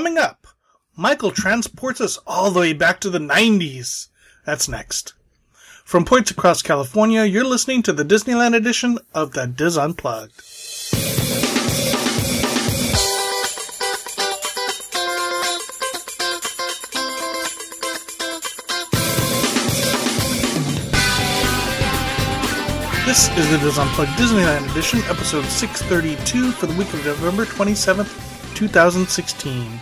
Coming up, Michael transports us all the way back to the 90s. That's next. From points across California, you're listening to the Disneyland edition of the Dis Unplugged. This is the Dis Unplugged Disneyland edition, episode 632 for the week of November 27th, 2016.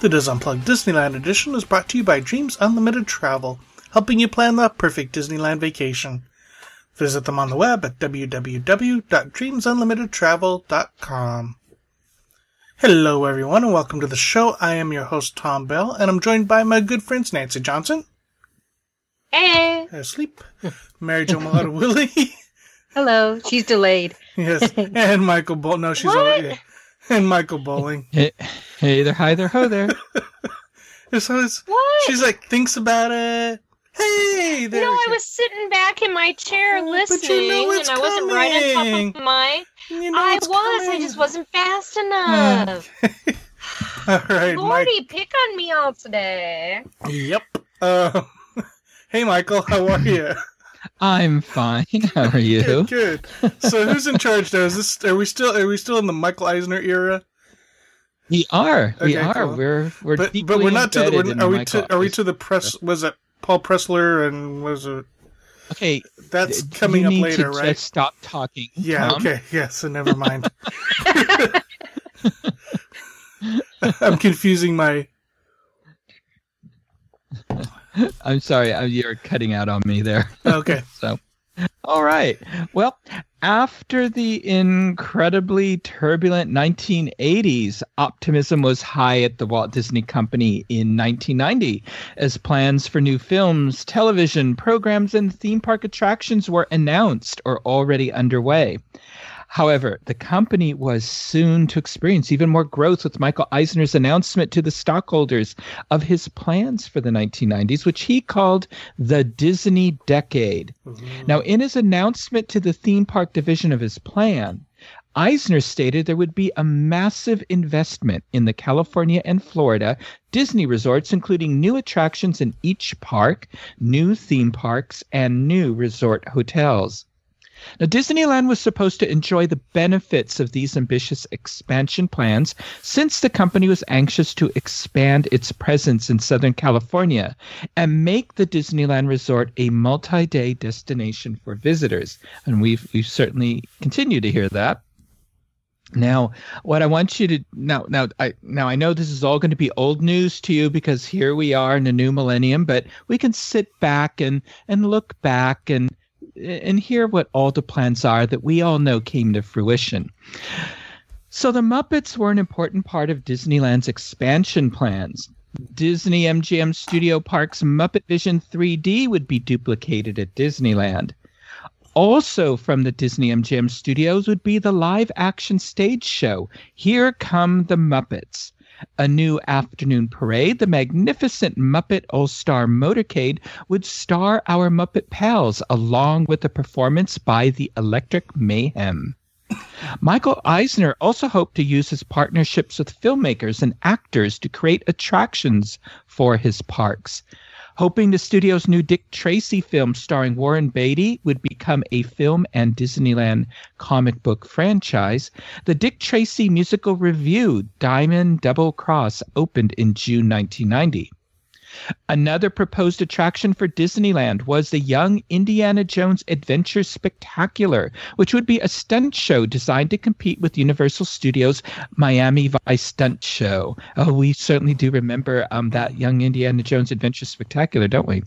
The Dis Unplugged Disneyland edition is brought to you by Dreams Unlimited Travel, helping you plan the perfect Disneyland vacation. Visit them on the web at www.dreamsunlimitedtravel.com. Hello, everyone, and welcome to the show. I am your host, Tom Bell, and I'm joined by my good friends Nancy Johnson. Hey. Asleep. Mary Jo Mulatto Willie. Hello. She's delayed. yes. And Michael Bowl. No, she's already. And Michael Bowling. Hey, hey there, hi there, ho there. So it's, What? she's like, thinks about it. Hey, there no, I was sitting back in my chair Oh, but listening, you know and it's I wasn't right on top of my. You know I it's was. I just wasn't fast enough. All right, Mike. Pick on me all today. Yep. Uh, hey, Michael, how are you? I'm fine. How are you? Good, good. So, who's in charge now? Is this? Are we still? Are we still in the Michael Eisner era? We are. We Okay, are. cool. We're we're But but we're not to the. We're, are we Michael to? Are we to the press? Was it Paul Pressler and was it? Okay, That's coming up later, to right? Stop talking. Yeah. Tom. Okay. Yeah. So never mind. I'm confusing my. I'm sorry. uh, You're cutting out on me there. Okay. So, all right. Well, after the incredibly turbulent 1980s, optimism was high at the Walt Disney Company in 1990 as plans for new films, television programs, and theme park attractions were announced or already underway. However, the company was soon to experience even more growth with Michael Eisner's announcement to the stockholders of his plans for the 1990s, which he called the Disney Decade. Mm-hmm. Now, in his announcement to the theme park division of his plan, Eisner stated there would be a massive investment in the California and Florida Disney resorts, including new attractions in each park, new theme parks, and new resort hotels. Now, Disneyland was supposed to enjoy the benefits of these ambitious expansion plans since the company was anxious to expand its presence in Southern California and make the Disneyland Resort a multi day destination for visitors. And we've, we've certainly continued to hear that. Now, what I want you to now, now, I now I know this is all going to be old news to you because here we are in the new millennium. But we can sit back and and look back and and hear what all the plans are that we all know came to fruition. So the Muppets were an important part of Disneyland's expansion plans. Disney MGM Studio Park's Muppet Vision 3D would be duplicated at Disneyland. Also from the Disney MGM studios would be the live action stage show, Here Come the Muppets. A new afternoon parade, the magnificent Muppet All Star Motorcade, would star our Muppet pals along with a performance by the Electric Mayhem. Michael Eisner also hoped to use his partnerships with filmmakers and actors to create attractions for his parks. Hoping the studio's new Dick Tracy film starring Warren Beatty would become a film and Disneyland comic book franchise, the Dick Tracy musical review Diamond Double Cross opened in June 1990. Another proposed attraction for Disneyland was the Young Indiana Jones Adventure Spectacular, which would be a stunt show designed to compete with Universal Studios' Miami Vice Stunt Show. Oh, we certainly do remember um, that Young Indiana Jones Adventure Spectacular, don't we?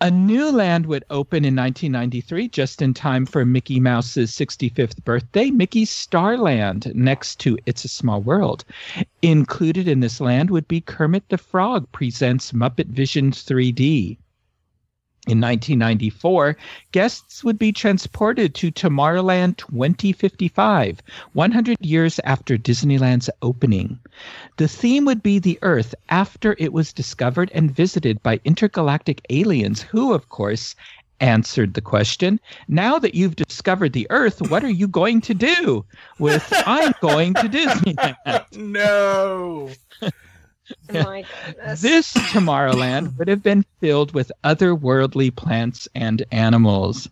A new land would open in 1993, just in time for Mickey Mouse's 65th birthday, Mickey's Starland, next to It's a Small World. Included in this land would be Kermit the Frog presents Muppet Vision 3D. In 1994, guests would be transported to Tomorrowland 2055, 100 years after Disneyland's opening. The theme would be the Earth after it was discovered and visited by intergalactic aliens who, of course, answered the question. Now that you've discovered the Earth, what are you going to do? With I'm going to Disneyland. No. My. This Tomorrowland would have been filled with otherworldly plants and animals.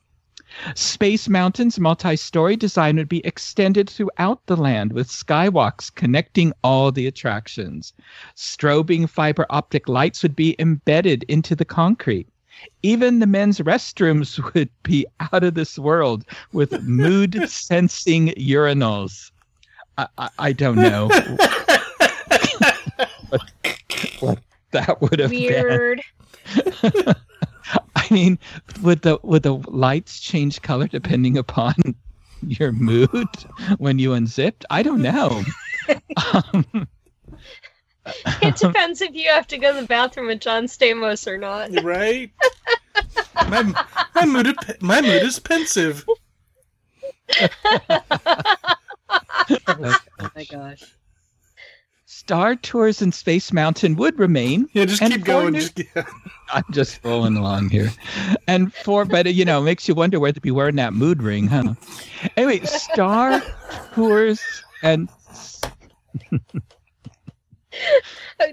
Space Mountain's multi story design would be extended throughout the land with skywalks connecting all the attractions. Strobing fiber optic lights would be embedded into the concrete. Even the men's restrooms would be out of this world with mood sensing urinals. I, I, I don't know what, what that would have been. Weird. I mean, would the would the lights change color depending upon your mood when you unzipped? I don't know. um, It depends if you have to go to the bathroom with John Stamos or not. right? My, my mood my mood is pensive. Oh my gosh. Star Tours and Space Mountain would remain. Yeah, just And keep going. for Just, yeah. I'm just rolling along here. And for, but you know, makes you wonder where to be wearing that mood ring, huh? Anyway, Star Tours and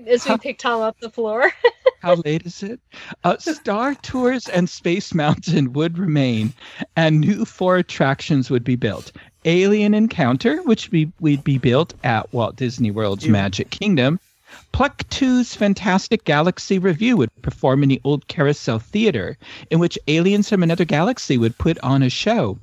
As we pick Tom up the floor. How late is it? Uh, Star Tours and Space Mountain would remain, and new four attractions would be built. Alien Encounter, which we, would be built at Walt Disney World's Yeah. Magic Kingdom. Plectu's Fantastic Galaxy Review would perform in the old Carousel Theater, in which aliens from another galaxy would put on a show.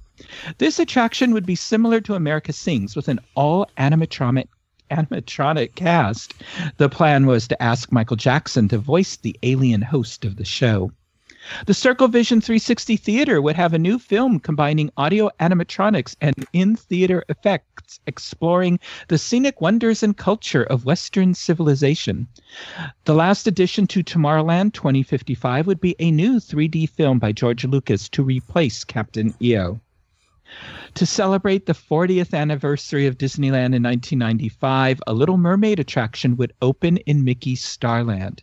This attraction would be similar to America Sings, with an all animatronic animatronic cast. The plan was to ask Michael Jackson to voice the alien host of the show. The Circle Vision 360 Theater would have a new film combining audio animatronics and in theater effects, exploring the scenic wonders and culture of Western civilization. The last addition to Tomorrowland 2055 would be a new 3D film by George Lucas to replace Captain EO. To celebrate the 40th anniversary of Disneyland in 1995, a Little Mermaid attraction would open in Mickey's Starland.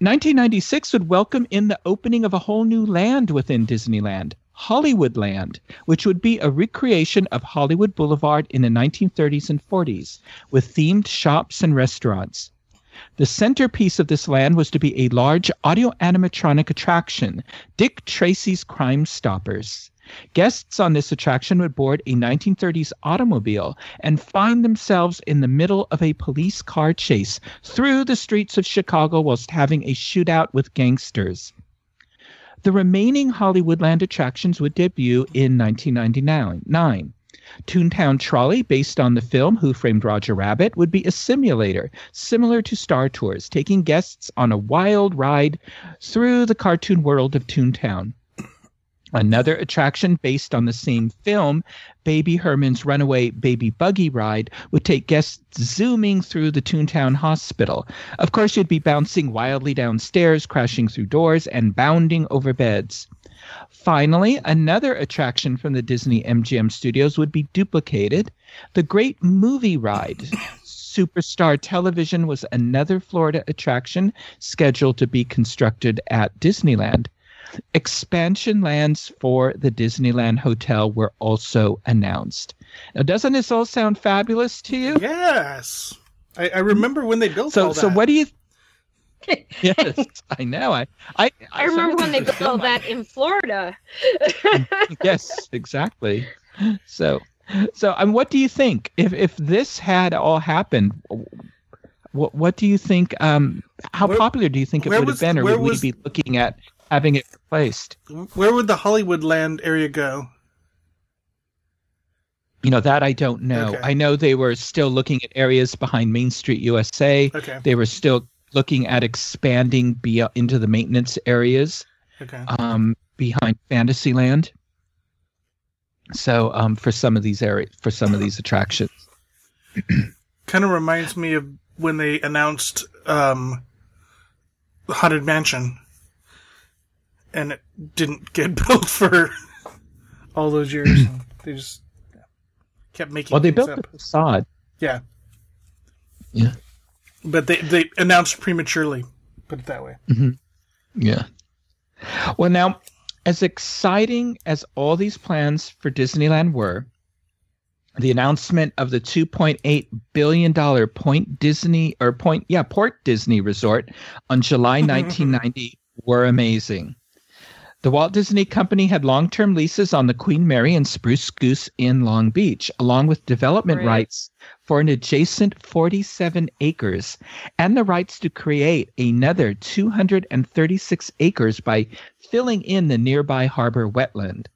1996 would welcome in the opening of a whole new land within Disneyland, Hollywoodland, which would be a recreation of Hollywood Boulevard in the 1930s and 40s, with themed shops and restaurants. The centerpiece of this land was to be a large audio animatronic attraction, Dick Tracy's Crime Stoppers. Guests on this attraction would board a 1930s automobile and find themselves in the middle of a police car chase through the streets of Chicago whilst having a shootout with gangsters. The remaining Hollywoodland attractions would debut in 1999. Toontown Trolley, based on the film Who Framed Roger Rabbit, would be a simulator similar to Star Tours, taking guests on a wild ride through the cartoon world of Toontown. Another attraction based on the same film, Baby Herman's Runaway Baby Buggy Ride, would take guests zooming through the Toontown Hospital. Of course, you'd be bouncing wildly downstairs, crashing through doors, and bounding over beds. Finally, another attraction from the Disney MGM studios would be duplicated the Great Movie Ride. Superstar Television was another Florida attraction scheduled to be constructed at Disneyland. Expansion lands for the Disneyland Hotel were also announced. Now, doesn't this all sound fabulous to you? Yes. I, I remember when they built So, all that. so what do you? yes, I know. I, I, I remember when they built film- that in Florida. yes, exactly. So, so, um, what do you think if if this had all happened? What what do you think? Um, how Where- popular do you think it would have been, or where would was- we be looking at having it replaced? Where would the Hollywood land area go? You know that I don't know. Okay. I know they were still looking at areas behind Main Street USA. Okay. They were still looking at expanding be- into the maintenance areas Okay. um, behind Fantasyland. So um, for some of these areas, for some of these attractions. Kind of reminds me of when they announced um, Haunted Mansion, and it didn't get built for all those years. they just kept making. Well, they built up. the facade. Yeah, Yeah. but they they announced prematurely. Put it that way. Mm-hmm. Yeah. Well, now, As exciting as all these plans for Disneyland were, the announcement of the 2.8 billion dollar Point Disney or Point yeah Port Disney Resort on July 1990 were amazing. The Walt Disney Company had long-term leases on the Queen Mary and Spruce Goose in Long Beach, along with development Right. rights for an adjacent 47 acres and the rights to create another 236 acres by filling in the nearby harbor wetland.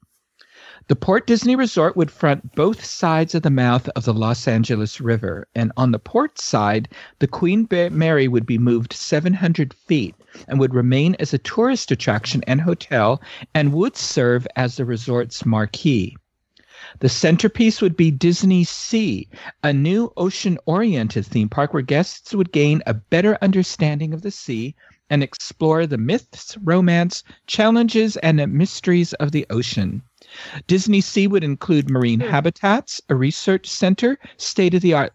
The Port Disney Resort would front both sides of the mouth of the Los Angeles River, and on the port side, the Queen Mary would be moved 700 feet and would remain as a tourist attraction and hotel and would serve as the resort's marquee. The centerpiece would be Disney Sea, a new ocean oriented theme park where guests would gain a better understanding of the sea and explore the myths, romance, challenges, and mysteries of the ocean. Disney Sea would include marine habitats, a research center, state of the art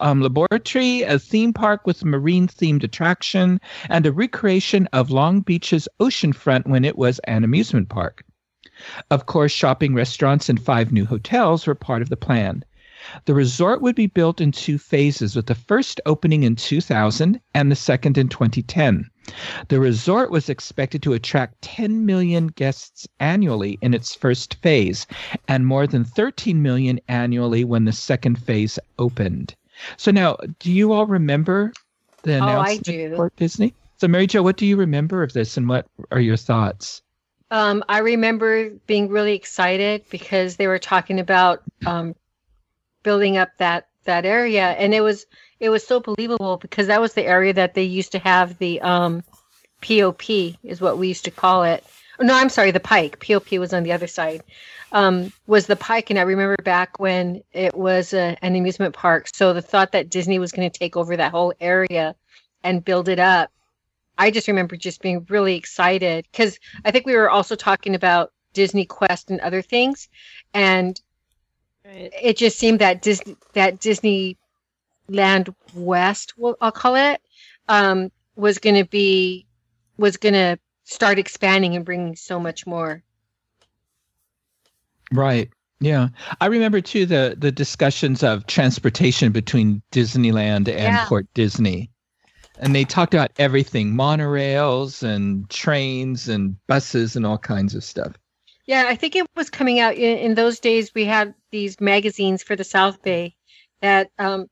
um, laboratory, a theme park with marine themed attraction, and a recreation of Long Beach's oceanfront when it was an amusement park. Of course, shopping, restaurants, and five new hotels were part of the plan. The resort would be built in two phases, with the first opening in 2000 and the second in 2010. The resort was expected to attract 10 million guests annually in its first phase and more than 13 million annually when the second phase opened. So now, do you all remember the Oh, I announcement do. for Disney? So Mary Jo, what do you remember of this and what are your thoughts? Um, I remember being really excited because they were talking about um, building up that that area, and it was it was so believable because that was the area that they used to have the um, POP is what we used to call it. No, I'm sorry, the Pike. POP was on the other side. Um, was the Pike, and I remember back when it was a, an amusement park. So the thought that Disney was going to take over that whole area and build it up I just remember just being really excited because I think we were also talking about Disney Quest and other things, and Right. it just seemed that Disney that Disneyland West, well, I'll call it, um, was going to be was going to start expanding and bringing so much more. Right. Yeah. I remember too the the discussions of transportation between Disneyland and Yeah. Port Disney. And they talked about everything, monorails and trains and buses and all kinds of stuff. Yeah, I think it was coming out in, in those days. We had these magazines for the South Bay that um,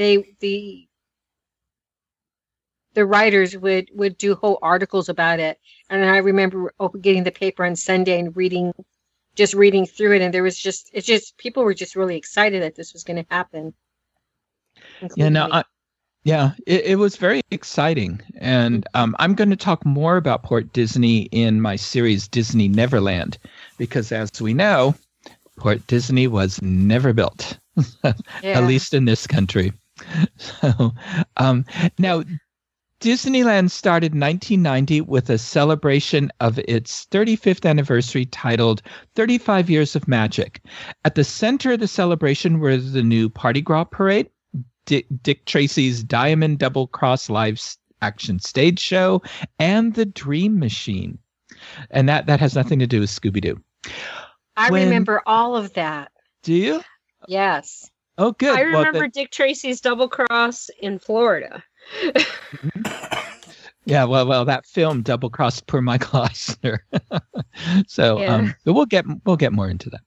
they the the writers would would do whole articles about it. And I remember getting the paper on Sunday and reading, just reading through it, and there was just it's just people were just really excited that this was going to happen. Yeah, no. I, yeah, it, it was very exciting. And um, I'm going to talk more about Port Disney in my series Disney Neverland, because as we know, Port Disney was never built, Yeah. at least in this country. So um, now, Disneyland started 1990 with a celebration of its 35th anniversary titled 35 Years of Magic. At the center of the celebration were the new Party Gras Parade, Dick, Dick Tracy's Diamond Double Cross live action stage show, and the Dream Machine. And that, that has nothing to do with Scooby Doo. I when- remember all of that. Do you? Yes. Oh, good. I Well, remember Dick Tracy's Double Cross in Florida. Yeah, well, well, that film double crossed poor Michael Eisner. so, Yeah. um, but we'll get we'll get more into that.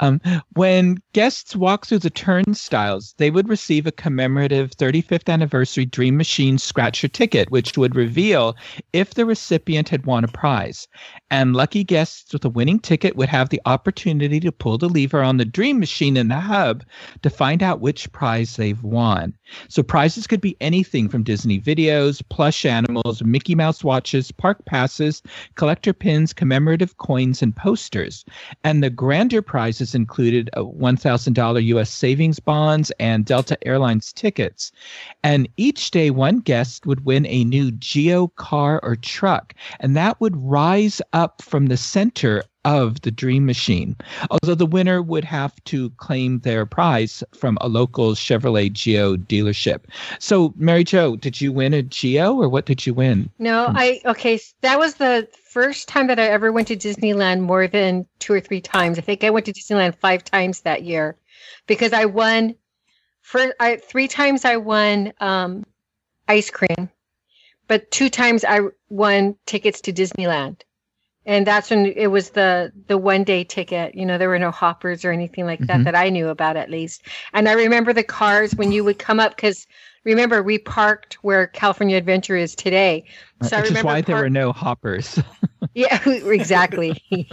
Um, when guests walk through the turnstiles, they would receive a commemorative 35th anniversary Dream Machine scratcher ticket, which would reveal if the recipient had won a prize. And lucky guests with a winning ticket would have the opportunity to pull the lever on the Dream Machine in the hub to find out which prize they've won. So prizes could be anything from Disney videos, plush animals, Mickey Mouse watches, park passes, collector pins, commemorative coins, and posters. And the grander prizes included uh, $1,000 U.S. savings bonds and Delta Airlines tickets. And each day, one guest would win a new Geo car or truck, and that would rise up from the center of the Dream Machine, although the winner would have to claim their prize from a local Chevrolet Geo dealership. So, Mary Jo, did you win a Geo or what did you win? No, I okay. That was the first time that I ever went to Disneyland more than two or three times. I think I went to Disneyland five times that year because I won. For I, three times I won um, ice cream, but two times I won tickets to Disneyland, and that's when it was the the one day ticket. You know, there were no hoppers or anything like that Mhm. that I knew about at least. And I remember the cars when you would come up because remember we parked where California Adventure is today. So I Which is remember why there were no hoppers. yeah, exactly.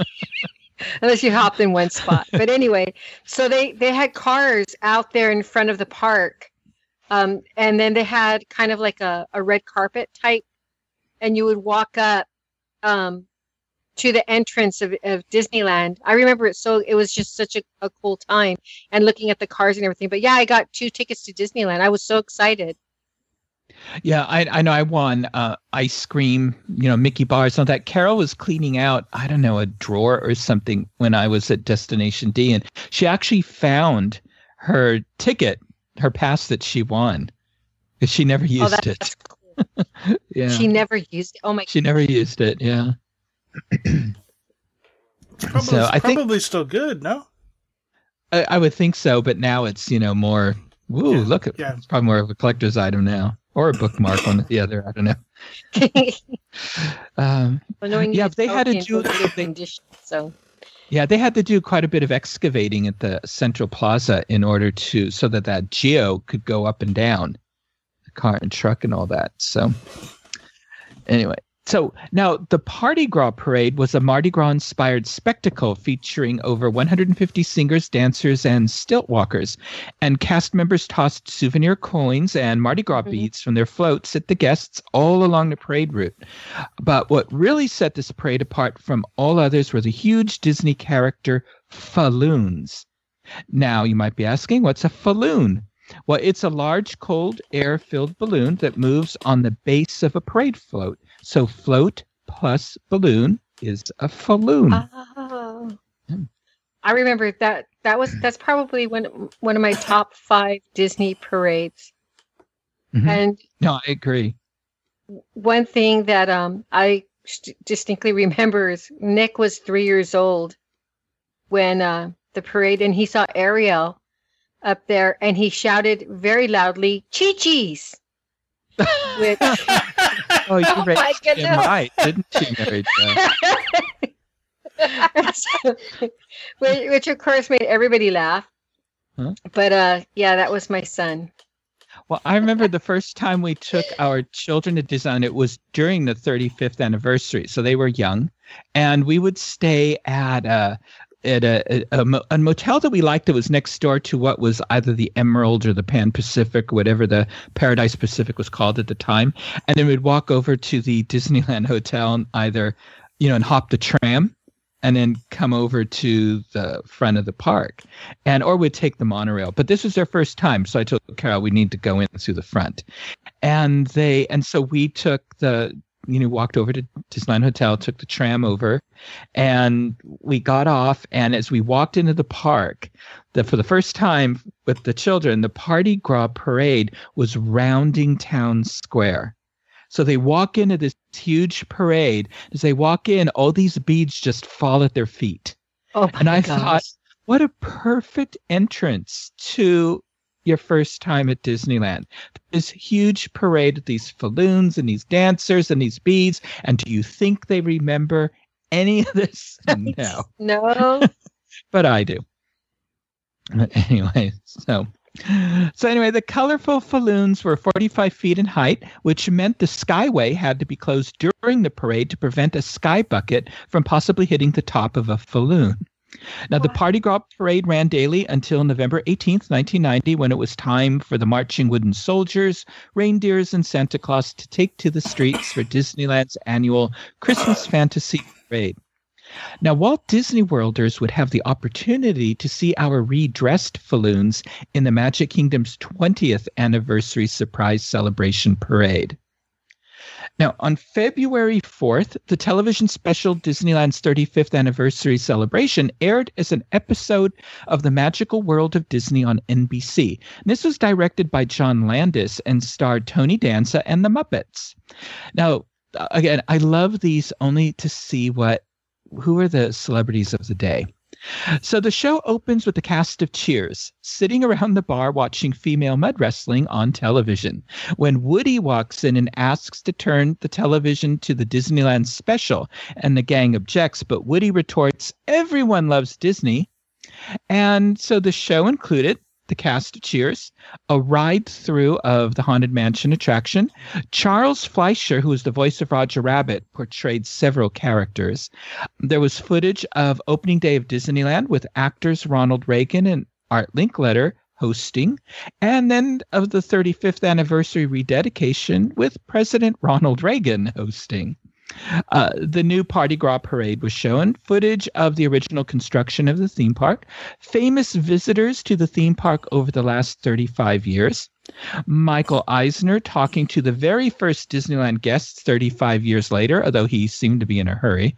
Unless you hopped in one spot. But anyway, so they they had cars out there in front of the park. Um, and then they had kind of like a, a red carpet type and you would walk up um, to the entrance of, of Disneyland. I remember it so it was just such a, a cool time and looking at the cars and everything. But yeah, I got two tickets to Disneyland. I was so excited. Yeah, I, I know. I won uh, ice cream, you know, Mickey bars, all that. Carol was cleaning out, I don't know, a drawer or something when I was at Destination D, and she actually found her ticket, her pass that she won, because she never oh, used that, it. that's cool. Yeah, She never used it. Oh my she never used it. Yeah. Probably, So, I think- probably still good, no? I, I would think so, but now it's you know more. Woo! Yeah, look, at yeah. it's probably more of a collector's item now, or a bookmark on the other. I don't know. Um, Well, Yeah, it's they had to do- and good they- so Yeah, they had to do quite a bit of excavating at the Central Plaza in order to so that that Geo could go up and down, the car and truck and all that. So, anyway, so now the Party Gras parade was a Mardi Gras inspired spectacle featuring over 150 singers, dancers, and stilt walkers, and cast members tossed souvenir coins and Mardi Gras Mhm. beads from their floats at the guests all along the parade route. But what really set this parade apart from all others were the huge Disney character falloons. Now, you might be asking, what's a falloon? Well, it's a large, cold, air filled balloon that moves on the base of a parade float. So, float plus balloon is a falloon. Oh. I remember that that was that's probably one one of my top five Disney parades. Mhm. And no, I agree. one thing that um I st- distinctly remember is Nick was three years old when uh, the parade, and he saw Ariel up there, and he shouted very loudly, "Chi Chi's!" Which Oh, you Oh my goodness. right, didn't you, Mary which, which of course made everybody laugh. Huh? But uh, yeah, that was my son. Well, I remember the first time we took our children to Disneyland, it was during the 35th anniversary. So they were young. And we would stay at a, at a, a, a motel that we liked that was next door to what was either the Emerald or the Pan Pacific, whatever the Paradise Pacific was called at the time. And then we'd walk over to the Disneyland Hotel and either, you know, and hop the tram and then come over to the front of the park. And or we'd take the monorail. But this was their first time so i told carol we need to go in through the front. And they and so we took the you know walked over to disneyland hotel took the tram over and we got off and as we walked into the park the, for the first time with the children the party gras parade was rounding town square. So they walk into this huge parade. As they walk in all these beads just fall at their feet. Oh my And I gosh. thought, what a perfect entrance to your first time at Disneyland. This huge parade of these falloons and these dancers and these beads. And do you think they remember any of this? No, no. but I do. But anyway, so. So anyway, the colorful falloons were 45 feet in height, which meant the skyway had to be closed during the parade to prevent a sky bucket from possibly hitting the top of a falloon. Now, the Party Gras parade ran daily until November 18th, 1990, when it was time for the marching wooden soldiers, reindeers, and Santa Claus to take to the streets for Disneyland's annual Christmas Fantasy Parade. Now, Walt Disney Worlders would have the opportunity to see our redressed falloons in the Magic Kingdom's 20th anniversary surprise celebration parade. Now, on February 4th, the television special Disneyland's 35th anniversary celebration aired as an episode of The Magical World of Disney on NBC. This was directed by John Landis and starred Tony Danza and the Muppets. Now, again, I love these only to see what who are the celebrities of the day. So the show opens with the cast of Cheers sitting around the bar watching female mud wrestling on television. When Woody walks in and asks to turn the television to the Disneyland special, and the gang objects, but Woody retorts, Everyone loves Disney. And so the show included the cast of Cheers, a ride through of the Haunted Mansion attraction. Charles Fleischer, who was the voice of Roger Rabbit, portrayed several characters. There was footage of opening day of Disneyland with actors Ronald Reagan and Art Linkletter hosting, and then of the 35th anniversary rededication with President Ronald Reagan hosting. Uh, the new Party Gras parade was shown, footage of the original construction of the theme park, famous visitors to the theme park over the last 35 years, Michael Eisner talking to the very first Disneyland guests 35 years later, although he seemed to be in a hurry,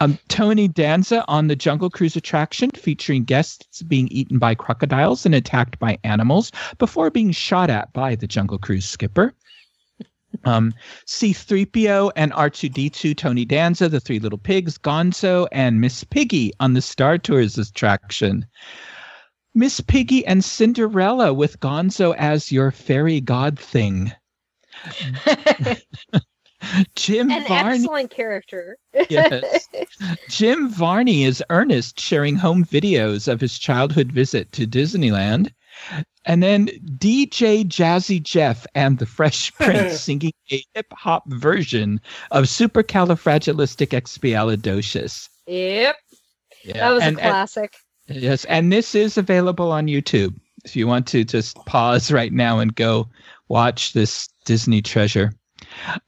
um, Tony Danza on the Jungle Cruise attraction featuring guests being eaten by crocodiles and attacked by animals before being shot at by the Jungle Cruise skipper. Um, C3PO and R2D2, Tony Danza, the Three Little Pigs, Gonzo, and Miss Piggy on the Star Tours attraction. Miss Piggy and Cinderella with Gonzo as your fairy god thing. Jim An Varney. excellent character. Yes. Jim Varney is Ernest sharing home videos of his childhood visit to Disneyland. And then DJ Jazzy Jeff and the Fresh Prince singing a hip hop version of Supercalifragilisticexpialidocious. Yep. Yeah. That was and, a and- classic. yes, and this is available on YouTube if you want to just pause right now and go watch this Disney treasure.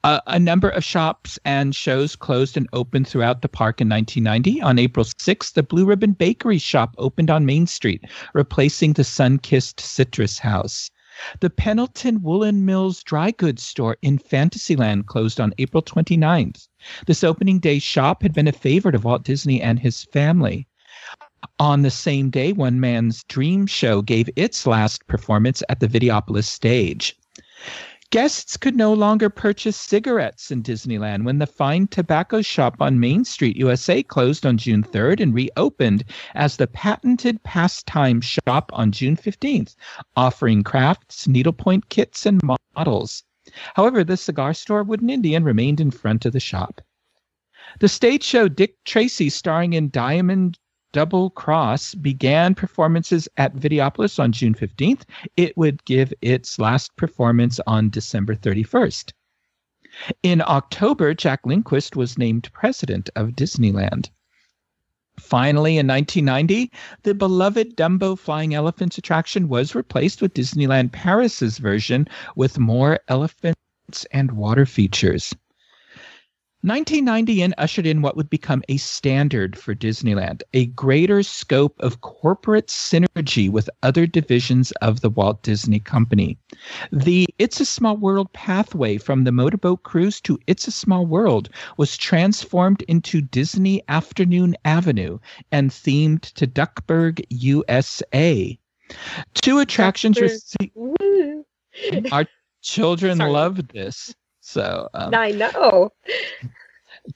A number of shops and shows closed and opened throughout the park in 1990. On April 6th, the Blue Ribbon Bakery shop opened on Main Street, replacing the sun kissed Citrus House. The Pendleton Woolen Mills dry goods store in Fantasyland closed on April 29th. This opening day shop had been a favorite of Walt Disney and his family. On the same day, One Man's Dream Show gave its last performance at the Videopolis stage. Guests could no longer purchase cigarettes in Disneyland when the Fine Tobacco Shop on Main Street, USA closed on June 3rd and reopened as the patented pastime shop on June 15th, offering crafts, needlepoint kits, and models. However, the cigar store Wooden Indian remained in front of the shop. The stage show Dick Tracy, starring in Diamond Double Cross, began performances at Videopolis on June 15th. It would give its last performance on December 31st. In October, Jack Lindquist was named president of Disneyland. Finally, in 1990, the beloved Dumbo Flying Elephants attraction was replaced with Disneyland Paris's version with more elephants and water features. 1990 ushered in what would become a standard for Disneyland, a greater scope of corporate synergy with other divisions of the Walt Disney Company. The It's a Small World pathway from the motorboat cruise to It's a Small World was transformed into Disney Afternoon Avenue and themed to Duckburg, USA. Two attractions received. Our children Sorry. loved this. So, um, I know.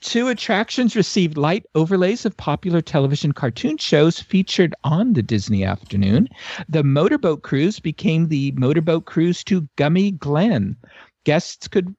Two attractions received light overlays of popular television cartoon shows featured on the Disney afternoon. The motorboat cruise became the motorboat cruise to Gummi Glen. Guests could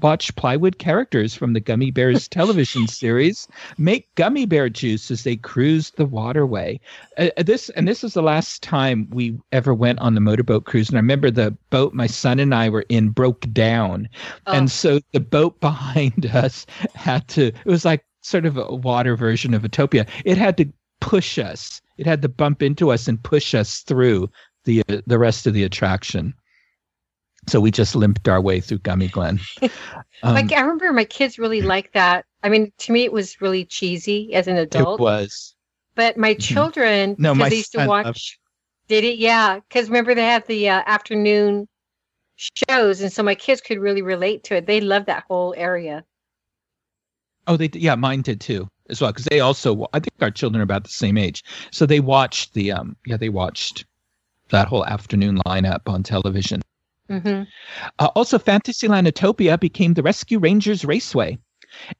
watch plywood characters from the Gummi Bears television series make gummy bear juice as they cruised the waterway. Uh, uh, this and this is the last time we ever went on the motorboat cruise. And I remember the boat my son and I were in broke down, Oh. and so the boat behind us had to. It was like sort of a water version of Autopia. It had to push us. It had to bump into us and push us through the uh, the rest of the attraction. So we just limped our way through Gummi Glen. Um, like I remember my kids really liked that. I mean, to me, it was really cheesy as an adult. it was. But my Mhm. children, No, my they used to watch. loved Did it? Yeah, because remember they had the uh, afternoon shows, and so my kids could really relate to it. They love that whole area. Oh, they yeah, mine did too as well because they also I think our children are about the same age, so they watched the um yeah they watched that whole afternoon lineup on television. Hmm Uh, also, Fantasyland Autopia became the Rescue Rangers Raceway,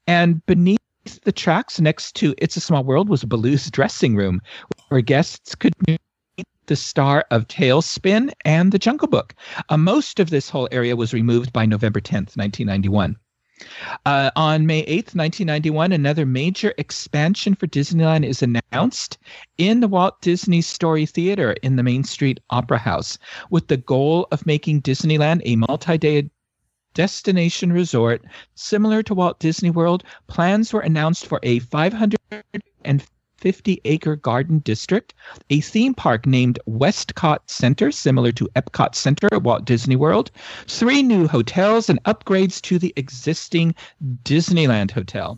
and beneath the tracks next to It's a Small World was Baloo's dressing room, where guests could meet the star of TaleSpin and The Jungle Book. Uh, most of this whole area was removed by November 10th, 1991. Uh, on May 8th, 1991, another major expansion for Disneyland is announced in the Walt Disney Story Theater in the Main Street Opera House, with the goal of making Disneyland a multi day destination resort similar to Walt Disney World. Plans were announced for a 550 acre garden district, a theme park named WestCOT Center, similar to Epcot Center at Walt Disney World, three new hotels, and upgrades to the existing Disneyland Hotel.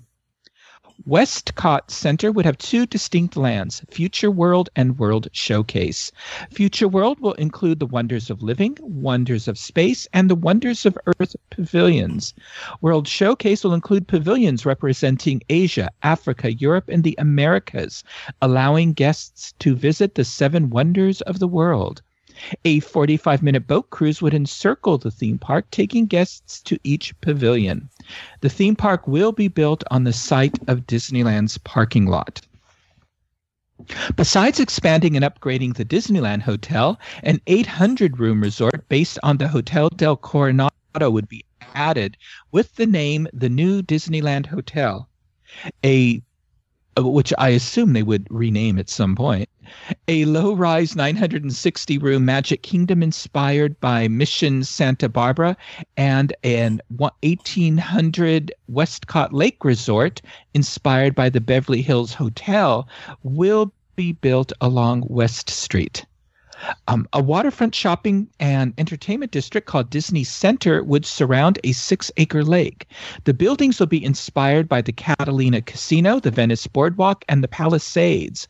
WestCOT Center would have two distinct lands, Future World and World Showcase. Future World will include the Wonders of Living, Wonders of Space, and the Wonders of Earth pavilions. World Showcase will include pavilions representing Asia, Africa, Europe, and the Americas, allowing guests to visit the seven wonders of the world. A 45 minute boat cruise would encircle the theme park, taking guests to each pavilion. The theme park will be built on the site of Disneyland's parking lot. Besides expanding and upgrading the Disneyland Hotel, an 800 room resort based on the Hotel del Coronado would be added with the name the New Disneyland Hotel. A Uh, which I assume they would rename at some point. A low rise 960 room Magic Kingdom inspired by Mission Santa Barbara and an 1800 WestCOT Lake Resort inspired by the Beverly Hills Hotel will be built along West Street. Um, a waterfront shopping and entertainment district called Disney Center would surround a six acre lake. The buildings will be inspired by the Catalina Casino, the Venice Boardwalk, and the Palisades.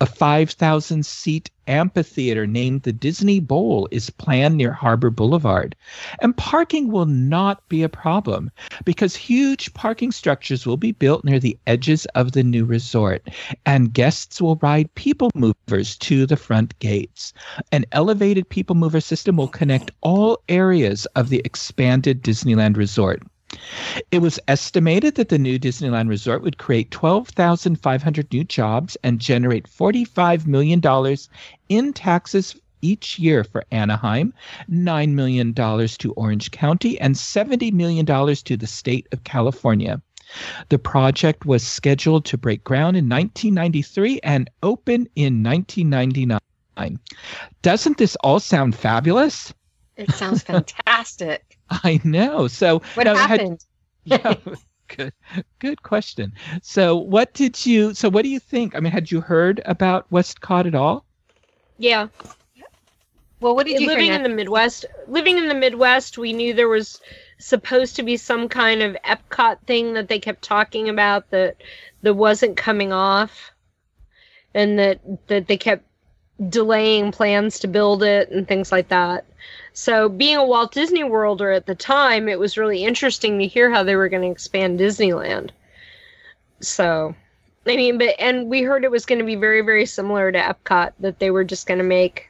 A 5,000 seat amphitheater named the Disney Bowl is planned near Harbor Boulevard. And parking will not be a problem because huge parking structures will be built near the edges of the new resort, and guests will ride people movers to the front gates. An elevated people mover system will connect all areas of the expanded Disneyland resort. It was estimated that the new Disneyland Resort would create 12,500 new jobs and generate $45 million in taxes each year for Anaheim, $9 million to Orange County, and $70 million to the state of California. The project was scheduled to break ground in 1993 and open in 1999. Doesn't this all sound fabulous? It sounds fantastic. I know. So What now, had- happened? yeah, good, good question. So, what did you? So, what do you think? I mean, had you heard about WestCOT at all? Yeah. Well, what did you living hear? in the Midwest, living in the Midwest, we knew there was supposed to be some kind of Epcot thing that they kept talking about that that wasn't coming off, and that that they kept delaying plans to build it and things like that. So, being a Walt Disney Worlder at the time, it was really interesting to hear how they were going to expand Disneyland. So, I mean, but and we heard it was going to be very, very similar to Epcot. That they were just going to make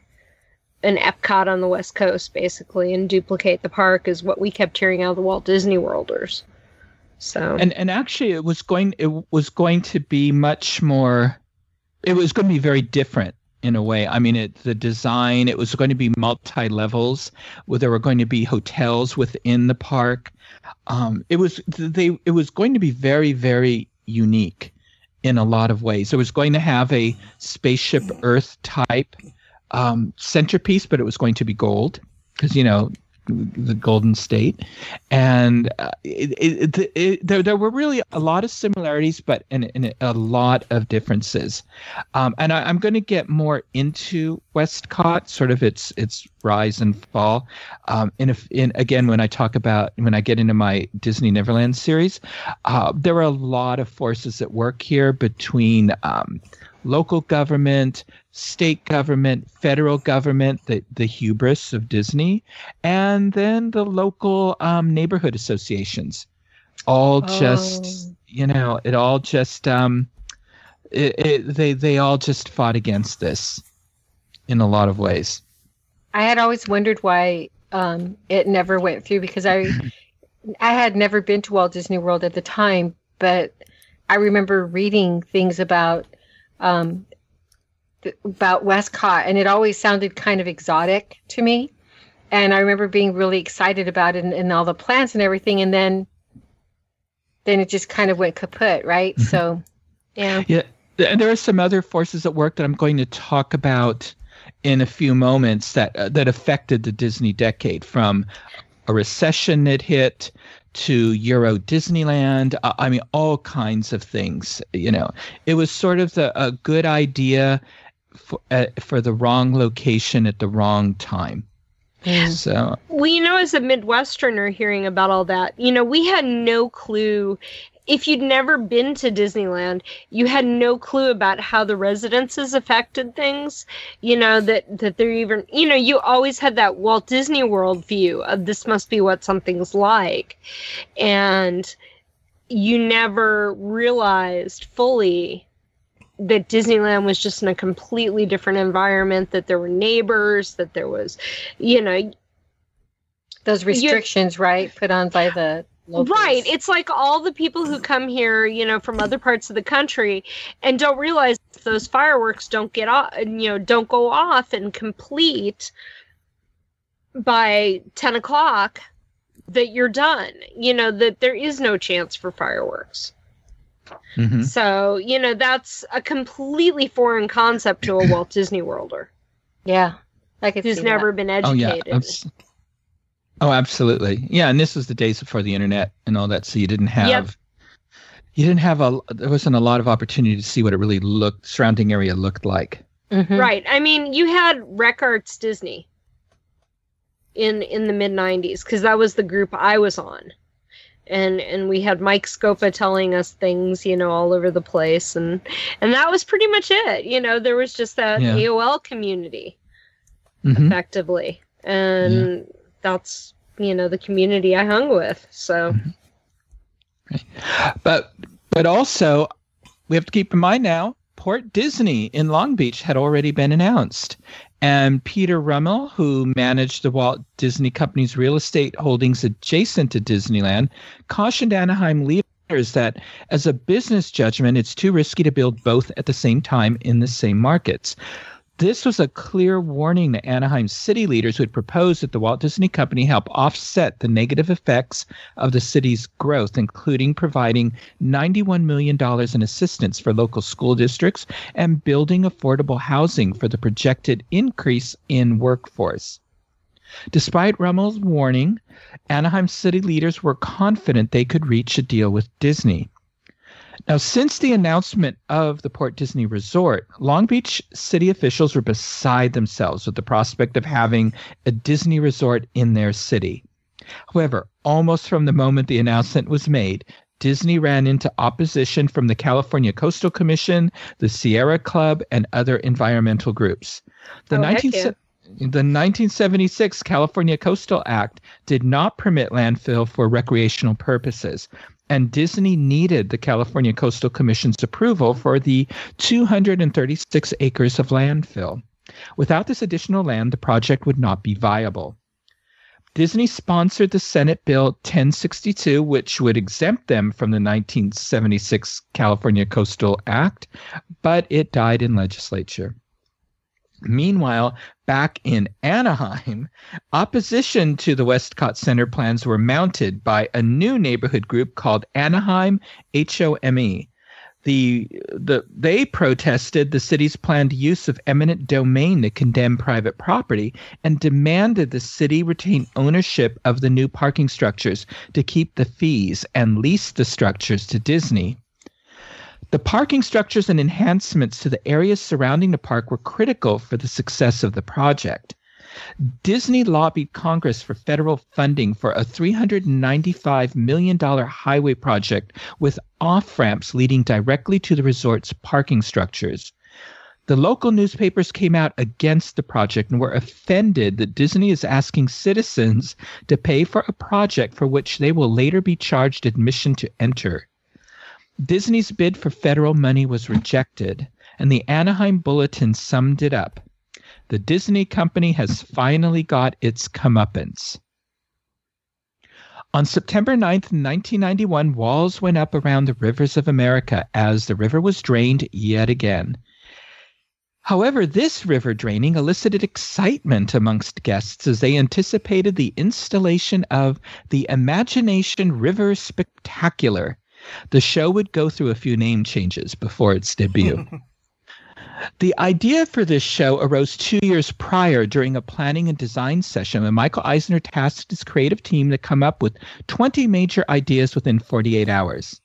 an Epcot on the West Coast, basically, and duplicate the park, is what we kept hearing out of the Walt Disney Worlders. So, And and actually, it was going it was going to be much more. It was going to be very different in a way. I mean, it the design. It was going to be multi levels, where there were going to be hotels within the park. Um, it was they. It was going to be very very unique in a lot of ways. It was going to have a spaceship Earth type um, centerpiece, but it was going to be gold because you know the Golden State, and uh, it, it, it, there there were really a lot of similarities, but and, a lot of differences. Um, and I, I'm going to get more into WestCOT, sort of its its rise and fall. Um, and if in again when I talk about when I get into my Disney Neverland series, uh, there are a lot of forces at work here between. Um, local government, state government, federal government, the, the hubris of Disney, and then the local um, neighborhood associations. All just, Oh. you know, it all just, um, it, it, they, they all just fought against this in a lot of ways. I had always wondered why um, it never went through because I I had never been to Walt Disney World at the time, but I remember reading things about um, th- about WestCOT, and it always sounded kind of exotic to me. And I remember being really excited about it and, and all the plants and everything, and then then it just kind of went kaput, right? So, yeah. Yeah, and there are some other forces at work that I'm going to talk about in a few moments that uh, that affected the Disney decade, from a recession that hit to Euro Disneyland. Uh, I mean, all kinds of things. You know, it was sort of the, a good idea for uh, for the wrong location at the wrong time. So Well, you know, as a Midwesterner hearing about all that, you know, we had no clue. If you'd never been to Disneyland, you had no clue about how the residences affected things. You know, that, that they're even, you know, you always had that Walt Disney World view of this must be what something's like. And you never realized fully that Disneyland was just in a completely different environment, that there were neighbors, that there was, you know, Those restrictions, right, put on by the locals. Right. It's like all the people who come here, you know, from other parts of the country and don't realize those fireworks don't get off, you know, don't go off and complete by 10 o'clock that you're done. You know, that there is no chance for fireworks. mhm. So, you know, that's a completely foreign concept to a Walt Disney Worlder yeah, I could who's see never been oh yeah, educated. abs- oh absolutely, yeah. And this was the days before the internet and all that, so you didn't have. Yep. You didn't have a. There wasn't a lot of opportunity to see what it really looked, surrounding area looked like. that. Mhm. Right. I mean, you had Rec Arts Disney in in the mid '90s because that was the group I was on, and and we had Mike Scopa telling us things, you know, all over the place, and and that was pretty much it. You know, there was just that Yeah. AOL community Mhm. effectively, and that's you know the community I hung with. So But but also, we have to keep in mind now, Port Disney in Long Beach had already been announced. And Peter Rummell, who managed the Walt Disney Company's real estate holdings adjacent to Disneyland, cautioned Anaheim leaders that as a business judgment, it's too risky to build both at the same time in the same markets. This was a clear warning to Anaheim city leaders who had proposed that the Walt Disney Company help offset the negative effects of the city's growth, including providing $91 million in assistance for local school districts and building affordable housing for the projected increase in workforce. Despite Rummell's warning, Anaheim city leaders were confident they could reach a deal with Disney. Now, since the announcement of the Port Disney Resort, Long Beach city officials were beside themselves with the prospect of having a Disney resort in their city. However, almost from the moment the announcement was made, Disney ran into opposition from the California Coastal Commission, the Sierra Club, and other environmental groups. The Oh, heck 19 yeah. the 1976 California Coastal Act did not permit landfill for recreational purposes, and Disney needed the California Coastal Commission's approval for the 236 acres of landfill. Without this additional land, the project would not be viable. Disney sponsored the Senate Bill 1062, which would exempt them from the 1976 California Coastal Act, but it died in legislature. Meanwhile, back in Anaheim, opposition to the WestCOT Center plans were mounted by a new neighborhood group called Anaheim HOME. The, the they protested the city's planned use of eminent domain to condemn private property and demanded the city retain ownership of the new parking structures to keep the fees and lease the structures to Disney. The parking structures and enhancements to the areas surrounding the park were critical for the success of the project. Disney lobbied Congress for federal funding for a $395 million highway project with off ramps leading directly to the resort's parking structures. The local newspapers came out against the project and were offended that Disney is asking citizens to pay for a project for which they will later be charged admission to enter. Disney's bid for federal money was rejected, and the Anaheim Bulletin summed it up. The Disney company has finally got its comeuppance. On September 9th, 1991, walls went up around the rivers of America as the river was drained yet again. However, this river draining elicited excitement amongst guests as they anticipated the installation of the Imagination River Spectacular. The show would go through a few name changes before its debut. The idea for this show arose two years prior during a planning and design session when Michael Eisner tasked his creative team to come up with 20 major ideas within 48 hours.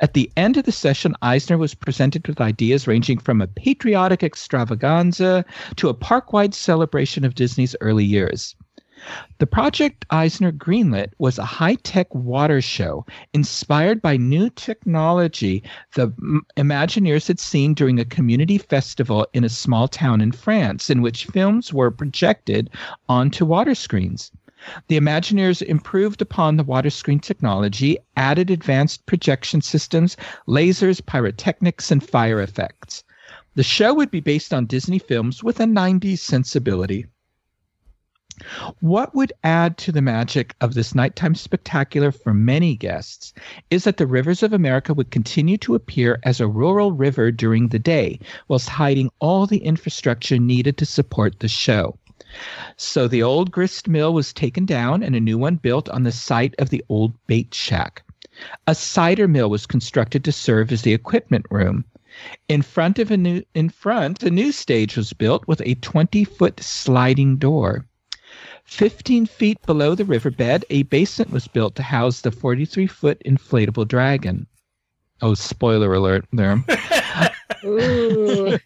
At the end of the session, Eisner was presented with ideas ranging from a patriotic extravaganza to a park wide celebration of Disney's early years. The project Eisner greenlit was a high tech water show inspired by new technology the Imagineers had seen during a community festival in a small town in France, in which films were projected onto water screens. The Imagineers improved upon the water screen technology, added advanced projection systems, lasers, pyrotechnics, and fire effects. The show would be based on Disney films with a 90s sensibility. What would add to the magic of this nighttime spectacular for many guests is that the rivers of America would continue to appear as a rural river during the day, whilst hiding all the infrastructure needed to support the show. So the old grist mill was taken down and a new one built on the site of the old bait shack. A cider mill was constructed to serve as the equipment room. In front of a new in front, a new stage was built with a 20-foot sliding door. 15 feet below the riverbed, a basement was built to house the 43 foot inflatable dragon. Oh, spoiler alert there.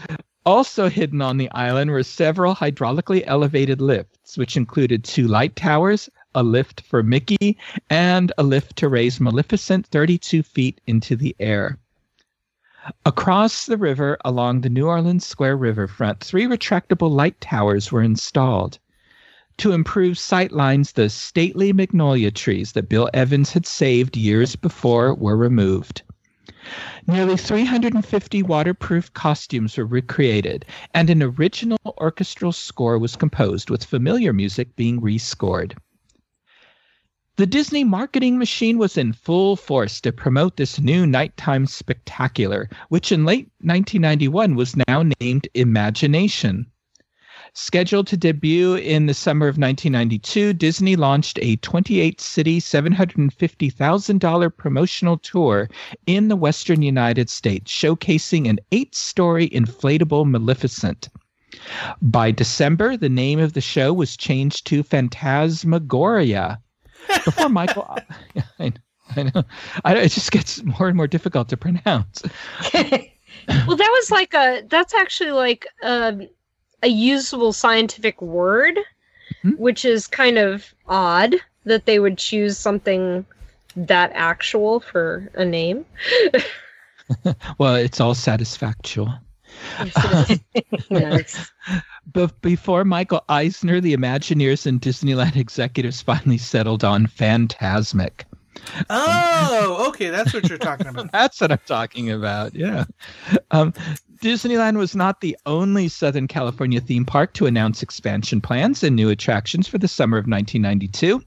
also hidden on the island were several hydraulically elevated lifts, which included two light towers, a lift for Mickey, and a lift to raise Maleficent 32 feet into the air. Across the river along the New Orleans Square riverfront, three retractable light towers were installed. To improve sight lines, the stately magnolia trees that Bill Evans had saved years before were removed. Nearly 350 waterproof costumes were recreated, and an original orchestral score was composed, with familiar music being rescored. The Disney marketing machine was in full force to promote this new nighttime spectacular, which in late 1991 was now named Imagination. Scheduled to debut in the summer of 1992, Disney launched a 28 city, $750,000 promotional tour in the western United States, showcasing an eight story inflatable Maleficent. By December, the name of the show was changed to Phantasmagoria before Michael, I, I know, I, it just gets more and more difficult to pronounce. well, that was like a. That's actually like a, a usable scientific word, hmm? which is kind of odd that they would choose something that actual for a name. well, it's all satisfactual. nice. But before Michael Eisner, the Imagineers and Disneyland executives finally settled on Fantasmic. Oh, okay, that's what you're talking about. that's what I'm talking about. Yeah. Um, Disneyland was not the only Southern California theme park to announce expansion plans and new attractions for the summer of 1992.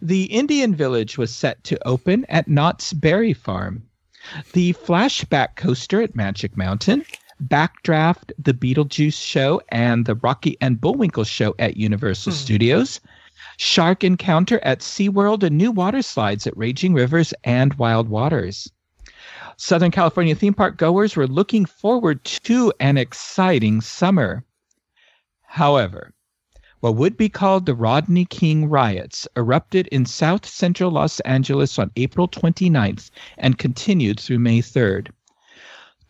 The Indian Village was set to open at Knott's Berry Farm. The Flashback Coaster at Magic Mountain Backdraft, The Beetlejuice Show, and The Rocky and Bullwinkle Show at Universal hmm. Studios. Shark Encounter at SeaWorld and new water slides at Raging Rivers and Wild Waters. Southern California theme park goers were looking forward to an exciting summer. However, what would be called the Rodney King riots erupted in south central Los Angeles on April 29th and continued through May 3rd.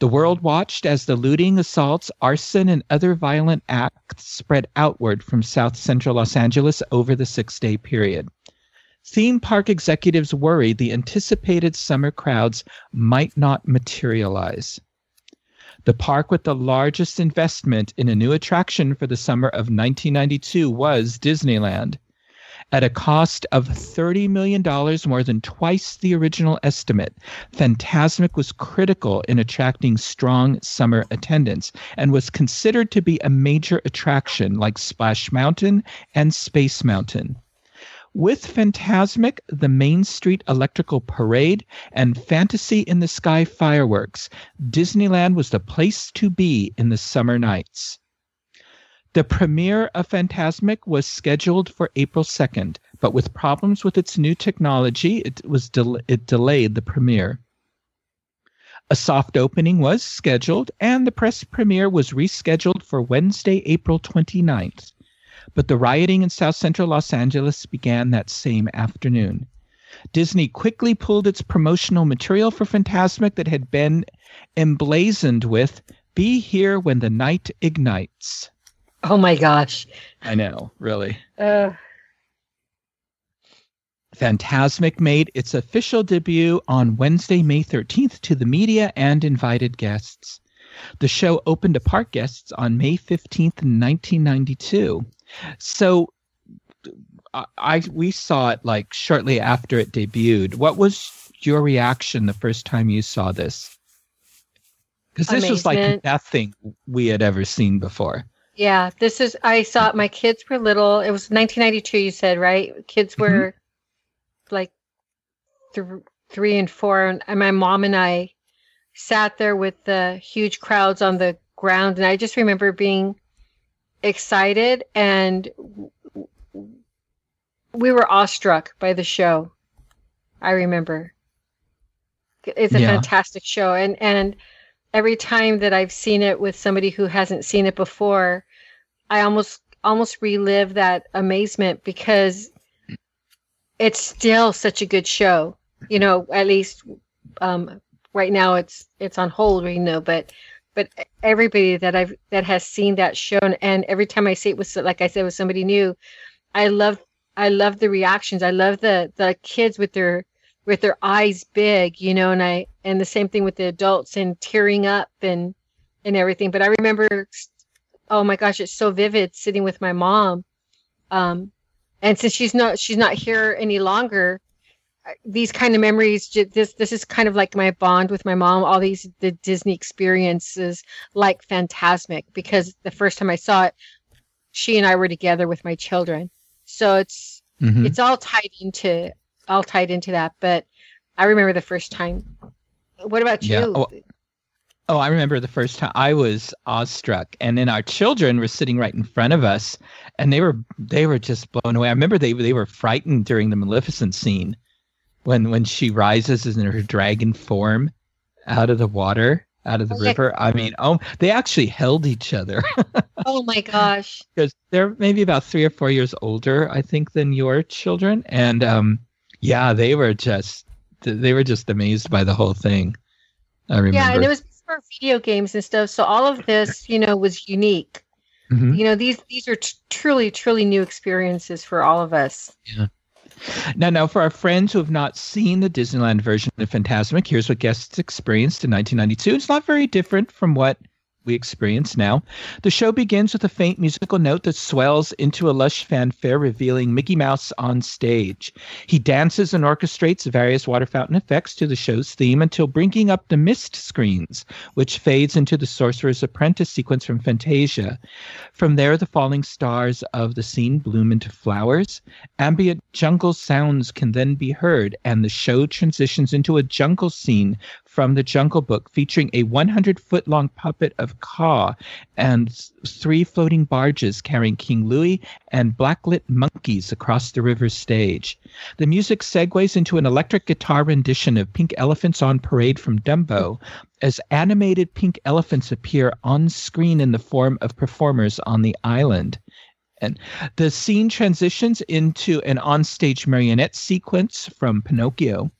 The world watched as the looting, assaults, arson, and other violent acts spread outward from south central Los Angeles over the six day period. Theme park executives worried the anticipated summer crowds might not materialize. The park with the largest investment in a new attraction for the summer of 1992 was Disneyland. At a cost of $30 million, more than twice the original estimate, Fantasmic was critical in attracting strong summer attendance and was considered to be a major attraction like Splash Mountain and Space Mountain. With Fantasmic, the Main Street Electrical Parade, and Fantasy in the Sky fireworks, Disneyland was the place to be in the summer nights. The premiere of Fantasmic was scheduled for April 2nd, but with problems with its new technology, it was it delayed the premiere. A soft opening was scheduled, and the press premiere was rescheduled for Wednesday, April 29th but the rioting in South Central Los Angeles began that same afternoon. Disney quickly pulled its promotional material for Fantasmic that had been emblazoned with Be Here When the Night Ignites. Oh my gosh. I know, really. Uh, Fantasmic made its official debut on Wednesday, May 13th to the media and invited guests. The show opened to park guests on May 15th, 1992. So I we saw it like shortly after it debuted. What was your reaction the first time you saw this? Because this was like nothing we had ever seen before. Yeah, this is. I saw it. My kids were little. It was 1992. You said right? Kids mm-hmm. were like th- three and four, and, and my mom and I sat there with the huge crowds on the ground, and I just remember being excited and we were awestruck by the show. I remember. It's a Yeah. fantastic show and and every time that I've seen it with somebody who hasn't seen it before, I almost almost relive that amazement because it's still such a good show. You know, at least um, right now it's it's on hold, you know, but but everybody that I've that has seen that show and, and every time I see it with like I said with somebody new, I love I love the reactions. I love the the kids with their with their eyes big, you know, and I and the same thing with the adults and tearing up and and everything. But I remember, oh my gosh, it's so vivid sitting with my mom, um, and since she's not she's not here any longer, these kind of memories. This this is kind of like my bond with my mom. All these the Disney experiences, like Fantasmic, because the first time I saw it, she and I were together with my children, so it's Mhm. it's all tied into all tied into that but i remember the first time what about you Yeah, oh, Oh, I remember the first time I was awestruck, and then our children were sitting right in front of us, and they were they were just blown away. I remember they they were frightened during the Maleficent scene, when when she rises in her dragon form out of the water, out of the Oh, yeah. river. I mean, oh, they actually held each other oh my gosh because they're maybe about three or four years older, I think, than your children, and um, yeah, they were just they were just amazed by the whole thing. I remember. yeah and it was before video games and stuff so all of this you know was unique Mhm. you know these these are t- truly truly new experiences for all of us Yeah. Now, now, for our friends who have not seen the Disneyland version of Fantasmic, here's what guests experienced in 1992. It's not very different from what we experience now. The show begins with a faint musical note that swells into a lush fanfare revealing Mickey Mouse on stage. He dances and orchestrates various water fountain effects to the show's theme until bringing up the mist screens, which fades into the Sorcerer's Apprentice sequence from Fantasia. From there, the falling stars of the scene bloom into flowers. Ambient jungle sounds can then be heard, and the show transitions into a jungle scene from the Jungle Book featuring a 100 foot long puppet of Kaa and three floating barges carrying King Louis and blacklit monkeys across the river stage. The music segues into an electric guitar rendition of Pink Elephants on Parade from Dumbo as animated pink elephants appear on screen in the form of performers on the island. And the scene transitions into an onstage marionette sequence from Pinocchio.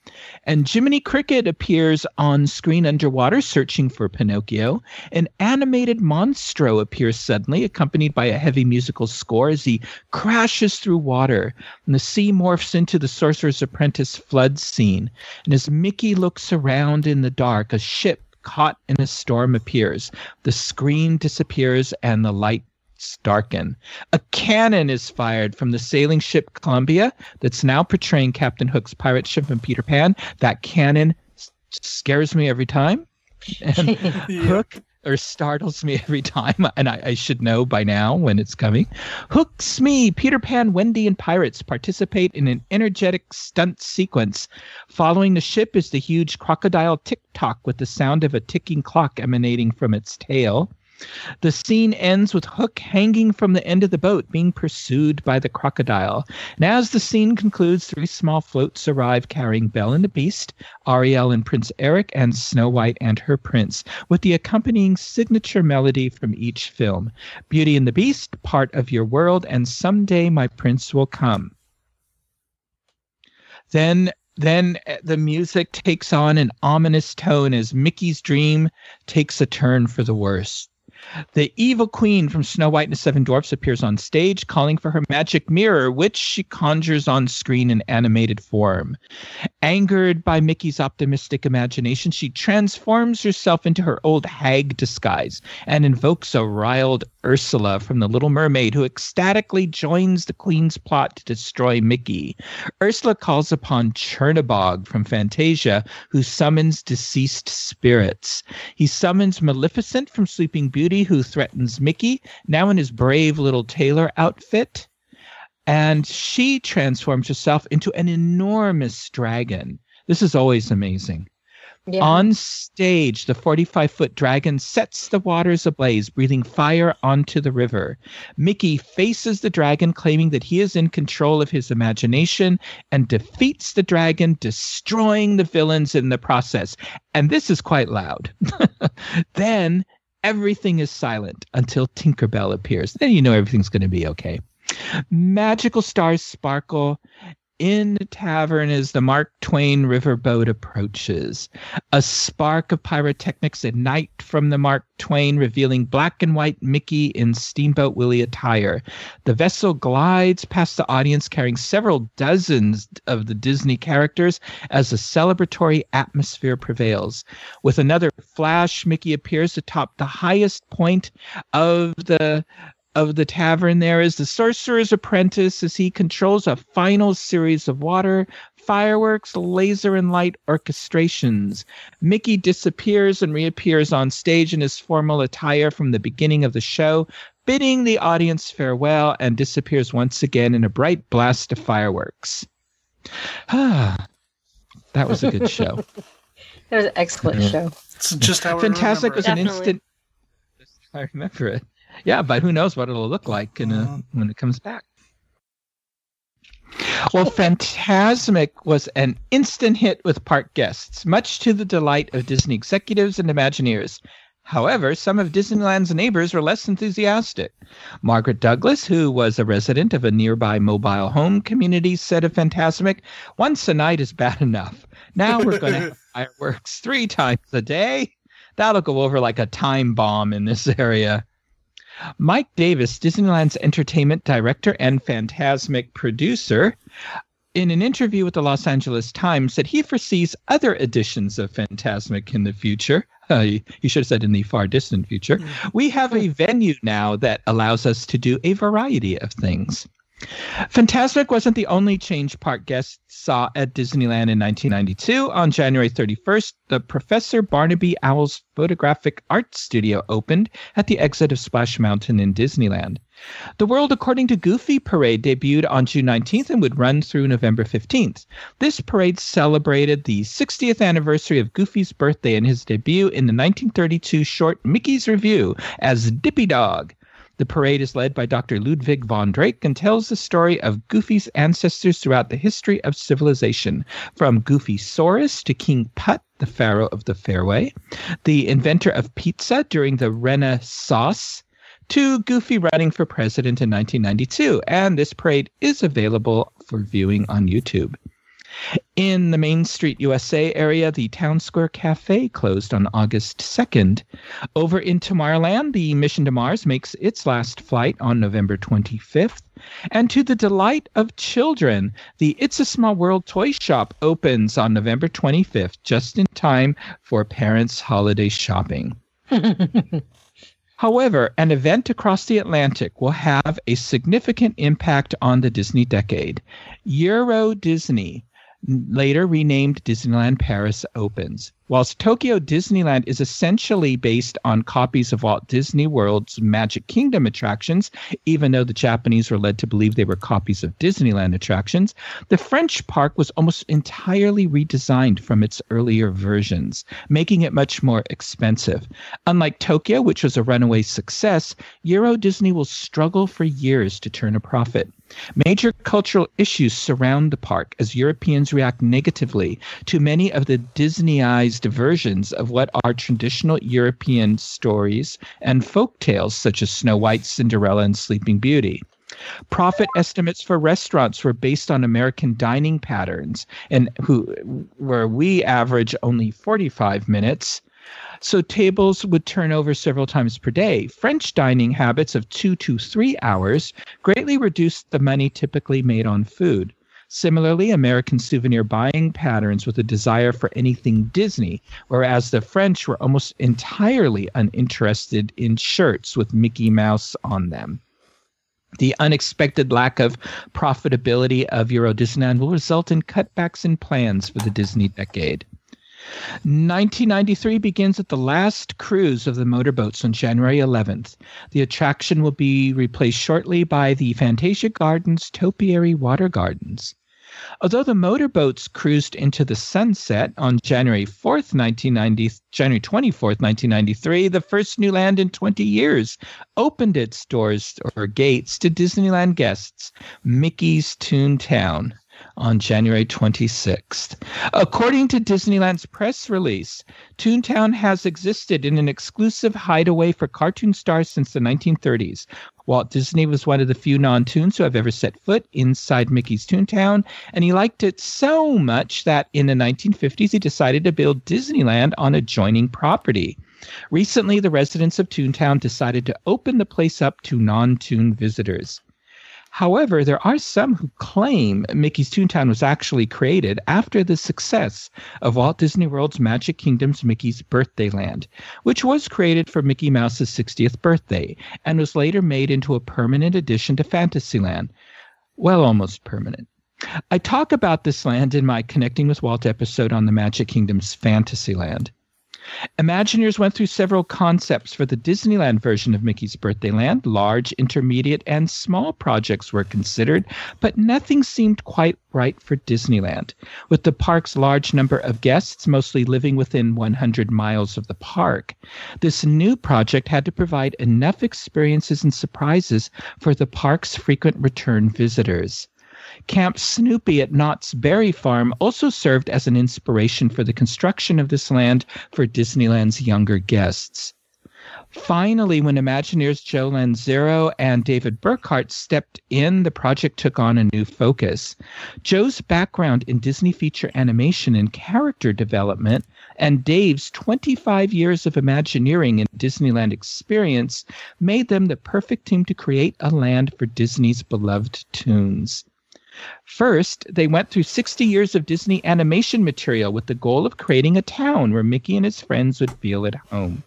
And Jiminy Cricket appears on screen underwater searching for Pinocchio. An animated monstro appears suddenly, accompanied by a heavy musical score as he crashes through water. And the sea morphs into the Sorcerer's Apprentice flood scene. And as Mickey looks around in the dark, a ship caught in a storm appears. The screen disappears and the light darken. A cannon is fired from the sailing ship Columbia that's now portraying Captain Hook's pirate ship in Peter Pan. That cannon s- scares me every time. And Hook or startles me every time, and I, I, should know by now when it's coming. Hook, Smee, Peter Pan, Wendy, and pirates participate in an energetic stunt sequence. Following the ship is the huge crocodile tick tock with the sound of a ticking clock emanating from its tail. The scene ends with Hook hanging from the end of the boat, being pursued by the crocodile. And as the scene concludes, three small floats arrive carrying Belle and the Beast, Ariel and Prince Eric, and Snow White and her prince, with the accompanying signature melody from each film Beauty and the Beast, Part of Your World, and Someday My Prince Will Come. Then then eh, the music takes on an ominous tone as Mickey's dream takes a turn for the worse. The evil queen from Snow White and the Seven Dwarfs appears on stage, calling for her magic mirror, which she conjures on screen in animated form. Angered by Mickey's optimistic imagination, she transforms herself into her old hag disguise and invokes a riled Ursula from The Little Mermaid, who ecstatically joins the queen's plot to destroy Mickey. Ursula calls upon Chernabog from Fantasia, who summons deceased spirits. He summons Maleficent from Sleeping Beauty, who threatens Mickey, now in his brave little tailor outfit. And she transforms herself into an enormous dragon. This is always amazing. Yeah. On stage, the 45 foot dragon sets the waters ablaze, breathing fire onto the river. Mickey faces the dragon, claiming that he is in control of his imagination and defeats the dragon, destroying the villains in the process. And this is quite loud. then everything is silent until Tinkerbell appears. Then you know everything's going to be okay. Magical stars sparkle, in the tavern as the Mark Twain riverboat approaches. A spark of pyrotechnics ignite from the Mark Twain, revealing black and white Mickey in Steamboat Willie attire. The vessel glides past the audience, carrying several dozens of the Disney characters as a celebratory atmosphere prevails. With another flash, Mickey appears atop the highest point of the of the tavern there is the sorcerer's apprentice as he controls a final series of water, fireworks, laser and light orchestrations. Mickey disappears and reappears on stage in his formal attire from the beginning of the show, bidding the audience farewell and disappears once again in a bright blast of fireworks. Ah, that was a good show. that was an excellent show. It's just how Fantasmic was an instant. I remember it. Yeah, but who knows what it'll look like in a, uh-huh. when it comes back. Well, Fantasmic was an instant hit with park guests, much to the delight of Disney executives and Imagineers. However, some of Disneyland's neighbors were less enthusiastic. Margaret Douglas, who was a resident of a nearby mobile home community, said of Fantasmic, Once a night is bad enough. Now we're going to have fireworks three times a day. That'll go over like a time bomb in this area. Mike Davis, Disneyland's entertainment director and Fantasmic producer, in an interview with the Los Angeles Times, said he foresees other editions of Fantasmic in the future. Uh, he should have said in the far distant future. Mm-hmm. We have a venue now that allows us to do a variety of things. Fantasmic wasn't the only change park guests saw at Disneyland in 1992. On January 31st, the Professor Barnaby Owl's Photographic Art Studio opened at the exit of Splash Mountain in Disneyland. The World According to Goofy parade debuted on June 19th and would run through November 15th. This parade celebrated the 60th anniversary of Goofy's birthday and his debut in the 1932 short Mickey's Revue as Dippy Dog. The parade is led by Dr. Ludwig von Drake and tells the story of Goofy's ancestors throughout the history of civilization, from Goofy Saurus to King Putt, the pharaoh of the Fairway, the inventor of pizza during the Renaissance, to Goofy running for president in 1992. And this parade is available for viewing on YouTube. In the Main Street USA area, the Town Square Cafe closed on August 2nd. Over in Tomorrowland, the Mission to Mars makes its last flight on November 25th. And to the delight of children, the It's a Small World toy shop opens on November 25th, just in time for parents' holiday shopping. However, an event across the Atlantic will have a significant impact on the Disney decade. Euro Disney, later renamed Disneyland Paris, opens. Whilst Tokyo Disneyland is essentially based on copies of Walt Disney World's Magic Kingdom attractions, even though the Japanese were led to believe they were copies of Disneyland attractions, the French park was almost entirely redesigned from its earlier versions, making it much more expensive. Unlike Tokyo, which was a runaway success, Euro Disney will struggle for years to turn a profit. Major cultural issues surround the park as Europeans react negatively to many of the Disneyized versions of what are traditional European stories and folk tales such as Snow White, Cinderella, and Sleeping Beauty. Profit estimates for restaurants were based on American dining patterns, and who where we average only 45 minutes so tables would turn over several times per day. French dining habits of two to three hours greatly reduced the money typically made on food. Similarly, American souvenir buying patterns with a desire for anything Disney, whereas the French were almost entirely uninterested in shirts with Mickey Mouse on them. The unexpected lack of profitability of Euro Disneyland will result in cutbacks in plans for the Disney decade. 1993 begins at the last cruise of the motorboats on January 11th. The attraction will be replaced shortly by the Fantasia Gardens Topiary Water Gardens. Although the motorboats cruised into the sunset on January 4th, 1990, January 24th, 1993, the first new land in 20 years opened its doors or gates to Disneyland guests, Mickey's Toontown on January 26th. According to Disneyland's press release, Toontown has existed in an exclusive hideaway for cartoon stars since the 1930s. Walt Disney was one of the few non toons who have ever set foot inside Mickey's Toontown, and he liked it so much that in the 1950s he decided to build Disneyland on adjoining property. Recently, the residents of Toontown decided to open the place up to non toon visitors. However, there are some who claim Mickey's Toontown was actually created after the success of Walt Disney World's Magic Kingdom's Mickey's Birthday Land, which was created for Mickey Mouse's 60th birthday and was later made into a permanent addition to Fantasyland. Well, almost permanent. I talk about this land in my Connecting with Walt episode on the Magic Kingdom's Fantasyland. Imagineers went through several concepts for the Disneyland version of Mickey's Birthday Land. Large, intermediate, and small projects were considered, but nothing seemed quite right for Disneyland. With the park's large number of guests mostly living within 100 miles of the park, this new project had to provide enough experiences and surprises for the park's frequent return visitors. Camp Snoopy at Knott's Berry Farm also served as an inspiration for the construction of this land for Disneyland's younger guests. Finally, when Imagineers Joe Lanzisero and David Burkhart stepped in, the project took on a new focus. Joe's background in Disney feature animation and character development, and Dave's 25 years of Imagineering and Disneyland experience made them the perfect team to create a land for Disney's beloved toons. First, they went through 60 years of Disney animation material with the goal of creating a town where Mickey and his friends would feel at home.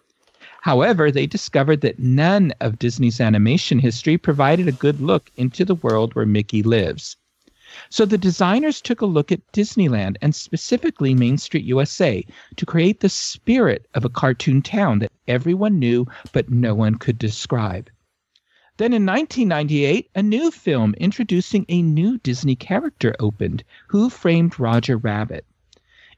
However, they discovered that none of Disney's animation history provided a good look into the world where Mickey lives. So the designers took a look at Disneyland and specifically Main Street USA to create the spirit of a cartoon town that everyone knew but no one could describe. Then in 1998, a new film introducing a new Disney character opened, Who Framed Roger Rabbit.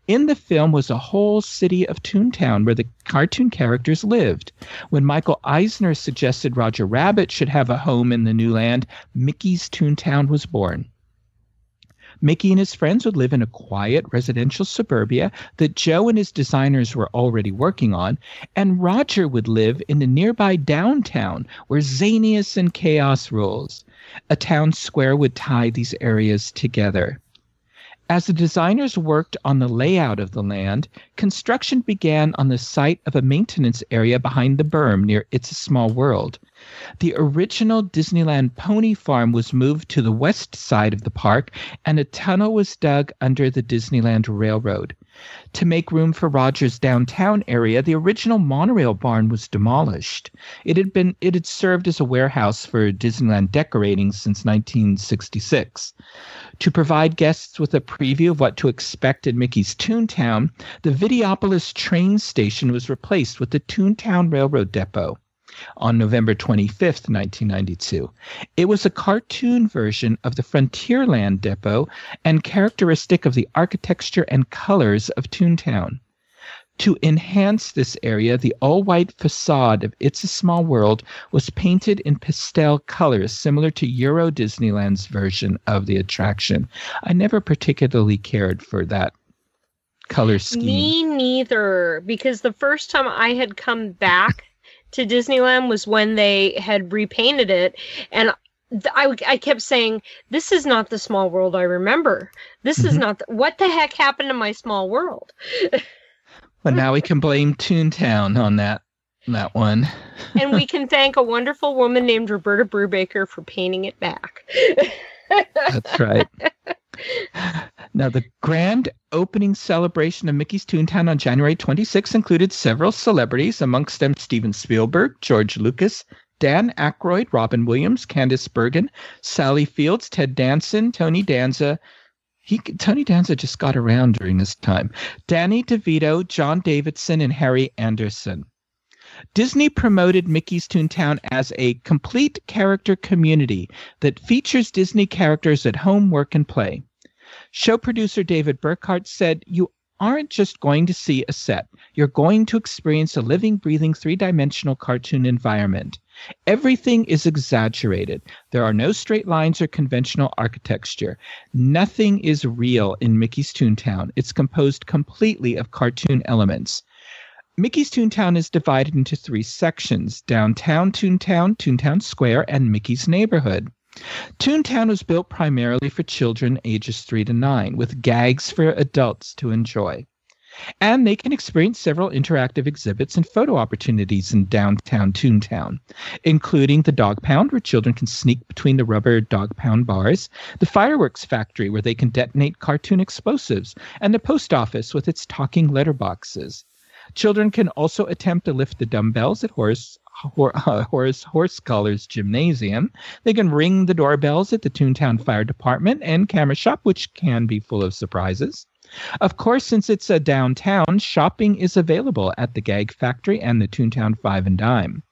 In the film was a whole city of Toontown where the cartoon characters lived. When Michael Eisner suggested Roger Rabbit should have a home in the new land, Mickey's Toontown was born. Mickey and his friends would live in a quiet residential suburbia that Joe and his designers were already working on, and Roger would live in the nearby downtown where zaniness and chaos rules. A town square would tie these areas together. As the designers worked on the layout of the land, construction began on the site of a maintenance area behind the berm near It's a Small World. The original Disneyland Pony Farm was moved to the west side of the park, and a tunnel was dug under the Disneyland Railroad. To make room for Rogers' downtown area, the original monorail barn was demolished. It had been it had served as a warehouse for Disneyland decorating since 1966. To provide guests with a preview of what to expect at Mickey's Toontown, the Videopolis train station was replaced with the Toontown Railroad Depot on November 25th, 1992. It was a cartoon version of the Frontierland Depot and characteristic of the architecture and colors of Toontown. To enhance this area, the all white facade of It's a Small World was painted in pastel colors similar to Euro Disneyland's version of the attraction. I never particularly cared for that color scheme. Me neither, because the first time I had come back to Disneyland was when they had repainted it, and I, I kept saying, "This is not the small world I remember. This mm-hmm. is not the, what the heck happened to my small world." but now we can blame Toontown on that that one, and we can thank a wonderful woman named Roberta Brubaker for painting it back. That's right. Now, the grand opening celebration of Mickey's Toontown on January 26 included several celebrities, amongst them Steven Spielberg, George Lucas, Dan Aykroyd, Robin Williams, Candice Bergen, Sally Fields, Ted Danson, Tony Danza. He, Tony Danza just got around during this time. Danny DeVito, John Davidson, and Harry Anderson. Disney promoted Mickey's Toontown as a complete character community that features Disney characters at home, work, and play. Show producer David Burkhart said, You aren't just going to see a set, you're going to experience a living, breathing, three dimensional cartoon environment. Everything is exaggerated. There are no straight lines or conventional architecture. Nothing is real in Mickey's Toontown. It's composed completely of cartoon elements. Mickey's Toontown is divided into three sections Downtown Toontown, Toontown Square, and Mickey's Neighborhood. Toontown was built primarily for children ages 3 to 9, with gags for adults to enjoy. And they can experience several interactive exhibits and photo opportunities in downtown Toontown, including the Dog Pound, where children can sneak between the rubber Dog Pound bars, the Fireworks Factory, where they can detonate cartoon explosives, and the Post Office with its talking letterboxes. Children can also attempt to lift the dumbbells at Horace Horace uh, Horsecollar's Gymnasium. They can ring the doorbells at the Toontown Fire Department and Camera Shop, which can be full of surprises. Of course, since it's a downtown, shopping is available at the Gag Factory and the Toontown Five and Dime.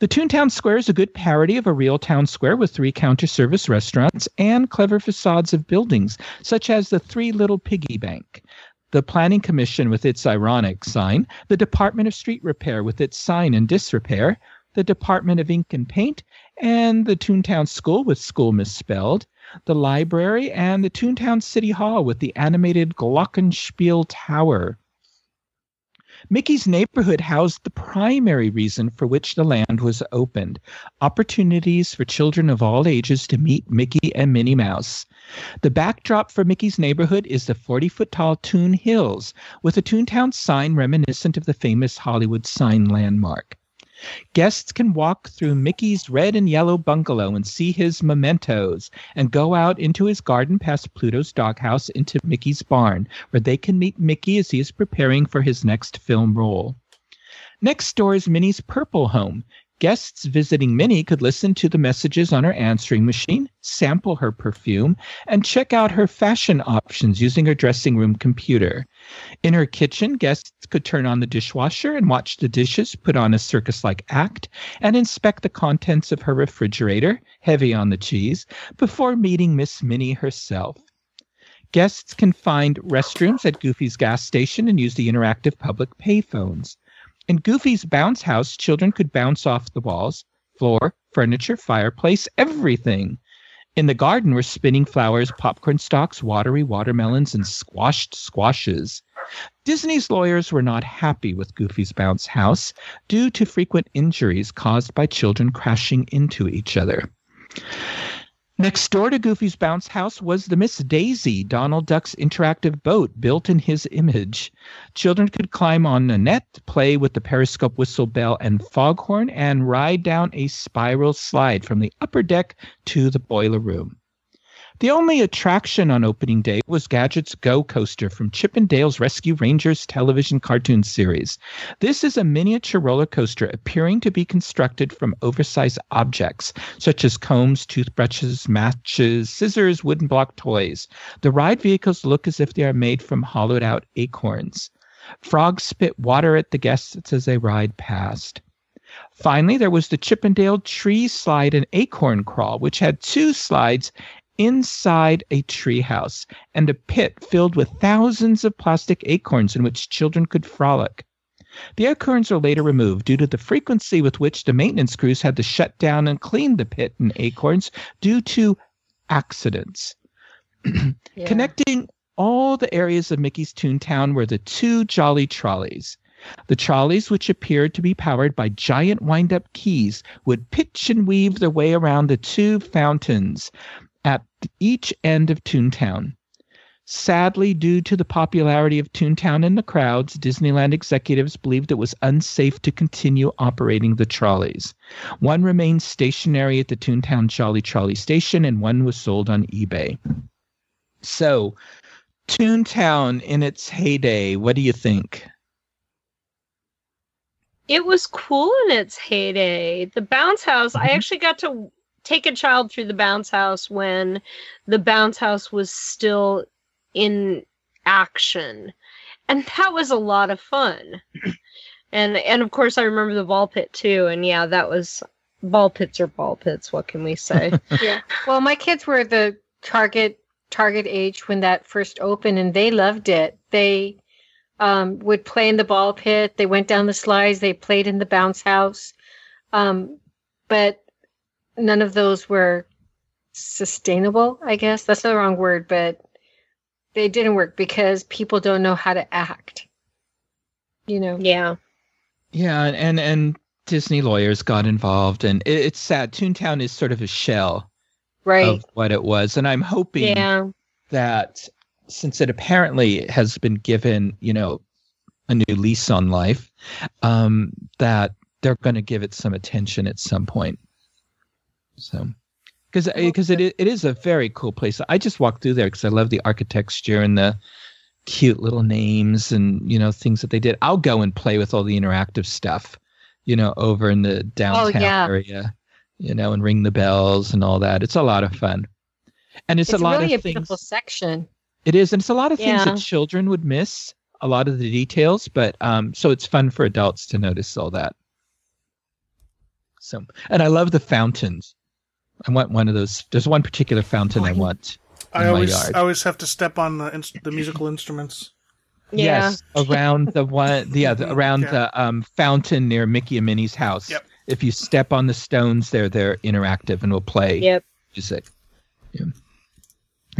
The Toontown Square is a good parody of a real town square with three counter service restaurants and clever facades of buildings, such as the Three Little Piggy Bank the Planning Commission with its ironic sign, the Department of Street Repair with its sign and disrepair, the Department of Ink and Paint, and the Toontown School with school misspelled, the library, and the Toontown City Hall with the animated Glockenspiel Tower. Mickey's neighborhood housed the primary reason for which the land was opened opportunities for children of all ages to meet Mickey and Minnie Mouse. The backdrop for Mickey's neighborhood is the 40 foot tall Toon Hills, with a Toontown sign reminiscent of the famous Hollywood sign landmark. Guests can walk through Mickey's red and yellow bungalow and see his mementos, and go out into his garden past Pluto's doghouse into Mickey's barn, where they can meet Mickey as he is preparing for his next film role. Next door is Minnie's purple home, Guests visiting Minnie could listen to the messages on her answering machine, sample her perfume, and check out her fashion options using her dressing room computer. In her kitchen, guests could turn on the dishwasher and watch the dishes put on a circus like act and inspect the contents of her refrigerator, heavy on the cheese, before meeting Miss Minnie herself. Guests can find restrooms at Goofy's gas station and use the interactive public payphones. In Goofy's bounce house, children could bounce off the walls, floor, furniture, fireplace, everything. In the garden were spinning flowers, popcorn stalks, watery watermelons, and squashed squashes. Disney's lawyers were not happy with Goofy's bounce house due to frequent injuries caused by children crashing into each other. Next door to Goofy's bounce house was the Miss Daisy, Donald Duck's interactive boat built in his image. Children could climb on a net, play with the periscope whistle bell and foghorn, and ride down a spiral slide from the upper deck to the boiler room. The only attraction on opening day was Gadget's Go Coaster from Chip 'n Dale's Rescue Rangers television cartoon series. This is a miniature roller coaster appearing to be constructed from oversized objects, such as combs, toothbrushes, matches, scissors, wooden block toys. The ride vehicles look as if they are made from hollowed out acorns. Frogs spit water at the guests as they ride past. Finally, there was the Chippendale Tree Slide and Acorn Crawl, which had two slides inside a treehouse and a pit filled with thousands of plastic acorns in which children could frolic. The acorns were later removed due to the frequency with which the maintenance crews had to shut down and clean the pit and acorns due to accidents. Yeah. Connecting all the areas of Mickey's Toontown were the two Jolly Trolleys. The trolleys, which appeared to be powered by giant wind up keys, would pitch and weave their way around the two fountains each end of Toontown. Sadly, due to the popularity of Toontown and the crowds, Disneyland executives believed it was unsafe to continue operating the trolleys. One remained stationary at the Toontown Jolly Trolley station, and one was sold on eBay. So, Toontown in its heyday, what do you think? It was cool in its heyday. The bounce house, I Mhm. actually got to take a child through the bounce house when the bounce house was still in action. And that was a lot of fun. and and of course I remember the ball pit too. And yeah, that was ball pits are ball pits, what can we say? yeah. Well, my kids were the target target age when that first opened, and they loved it. They um, would play in the ball pit. They went down the slides. They played in the bounce house. Um, but none of those were sustainable. I guess that's the wrong word, but they didn't work because people don't know how to act. You know. yeah. Yeah, and and, and Disney lawyers got involved, and it, it's sad. Toontown is sort of a shell Right. of what it was, and I'm hoping Yeah. that since it apparently has been given, you know, a new lease on life, um, that they're going to give it some attention at some point. So, because because it it is a very cool place. I just walked through there because I love the architecture and the cute little names and you know things that they did. I'll go and play with all the interactive stuff, you know, over in the downtown yeah. area, you know, and ring the bells and all that. It's a lot of fun, and it's, it's a lot really of a things. beautiful section. It is, and it's a lot of things Yeah. that children would miss. A lot of the details, but um, so it's fun for adults to notice all that. So, and I love the fountains. I want one of those. There's one particular fountain I Oh, want. I in my always yard. I always have to step on the ins- the musical instruments. Yeah. Yes, around the one, the other, around Yeah. the um, fountain near Mickey and Minnie's house. Yep. If you step on the stones, there they're interactive and will play Yep. music. Yeah.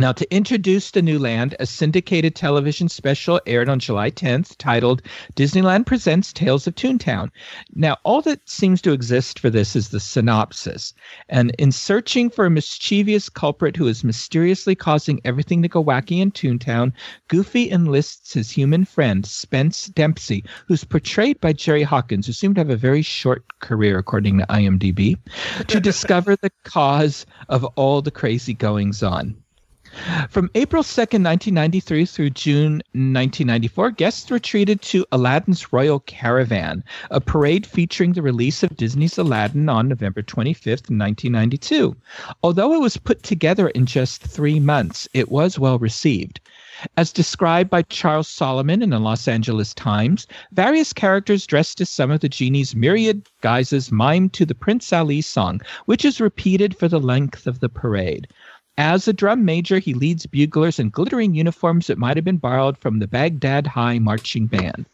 Now, to introduce the new land, a syndicated television special aired on July 10th titled Disneyland Presents Tales of Toontown. Now, all that seems to exist for this is the synopsis. And in searching for a mischievous culprit who is mysteriously causing everything to go wacky in Toontown, Goofy enlists his human friend, Spence Dempsey, who's portrayed by Jerry Hawkins, who seemed to have a very short career, according to IMDb, to discover the cause of all the crazy goings on. From April 2nd, 1993 through June 1994, guests were treated to Aladdin's Royal Caravan, a parade featuring the release of Disney's Aladdin on November 25th, 1992. Although it was put together in just three months, it was well received. As described by Charles Solomon in the Los Angeles Times, various characters dressed as some of the genie's myriad guises mimed to the Prince Ali song, which is repeated for the length of the parade. As a drum major, he leads buglers in glittering uniforms that might have been borrowed from the Baghdad High Marching Band.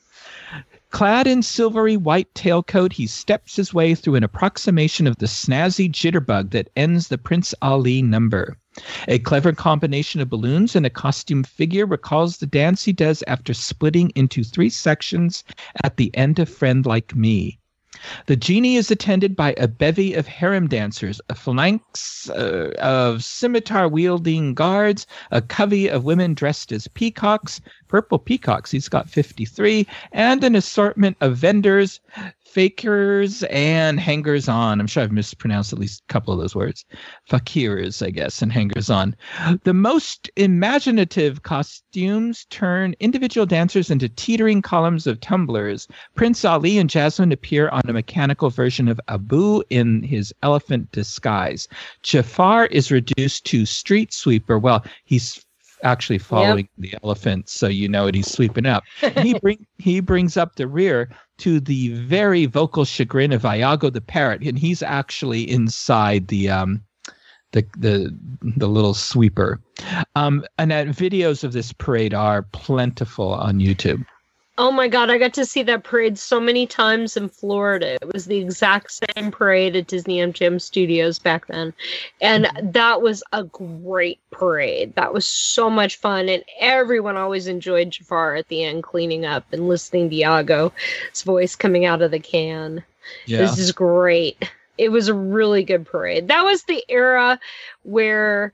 Clad in silvery white tailcoat, he steps his way through an approximation of the snazzy jitterbug that ends the Prince Ali number. A clever combination of balloons and a costume figure recalls the dance he does after splitting into three sections at the end of Friend Like Me. The genie is attended by a bevy of harem dancers, a phalanx uh, of scimitar wielding guards, a covey of women dressed as peacocks, purple peacocks, he's got 53, and an assortment of vendors, fakers and hangers on. I'm sure I've mispronounced at least a couple of those words. Fakirs, I guess, and hangers on. The most imaginative costumes turn individual dancers into teetering columns of tumblers. Prince Ali and Jasmine appear on a mechanical version of Abu in his elephant disguise. Jafar is reduced to street sweeper. Well, he's actually following yep. the elephant, so you know what he's sweeping up. he bring he brings up the rear to the very vocal chagrin of Iago the parrot, and he's actually inside the um the the the little sweeper. Um, and uh, videos of this parade are plentiful on YouTube. Oh my god, I got to see that parade so many times in Florida. It was the exact same parade at Disney MGM Studios back then. And mm-hmm. that was a great parade. That was so much fun. And everyone always enjoyed Jafar at the end cleaning up and listening to Iago's voice coming out of the can. Yeah. This is great. It was a really good parade. That was the era where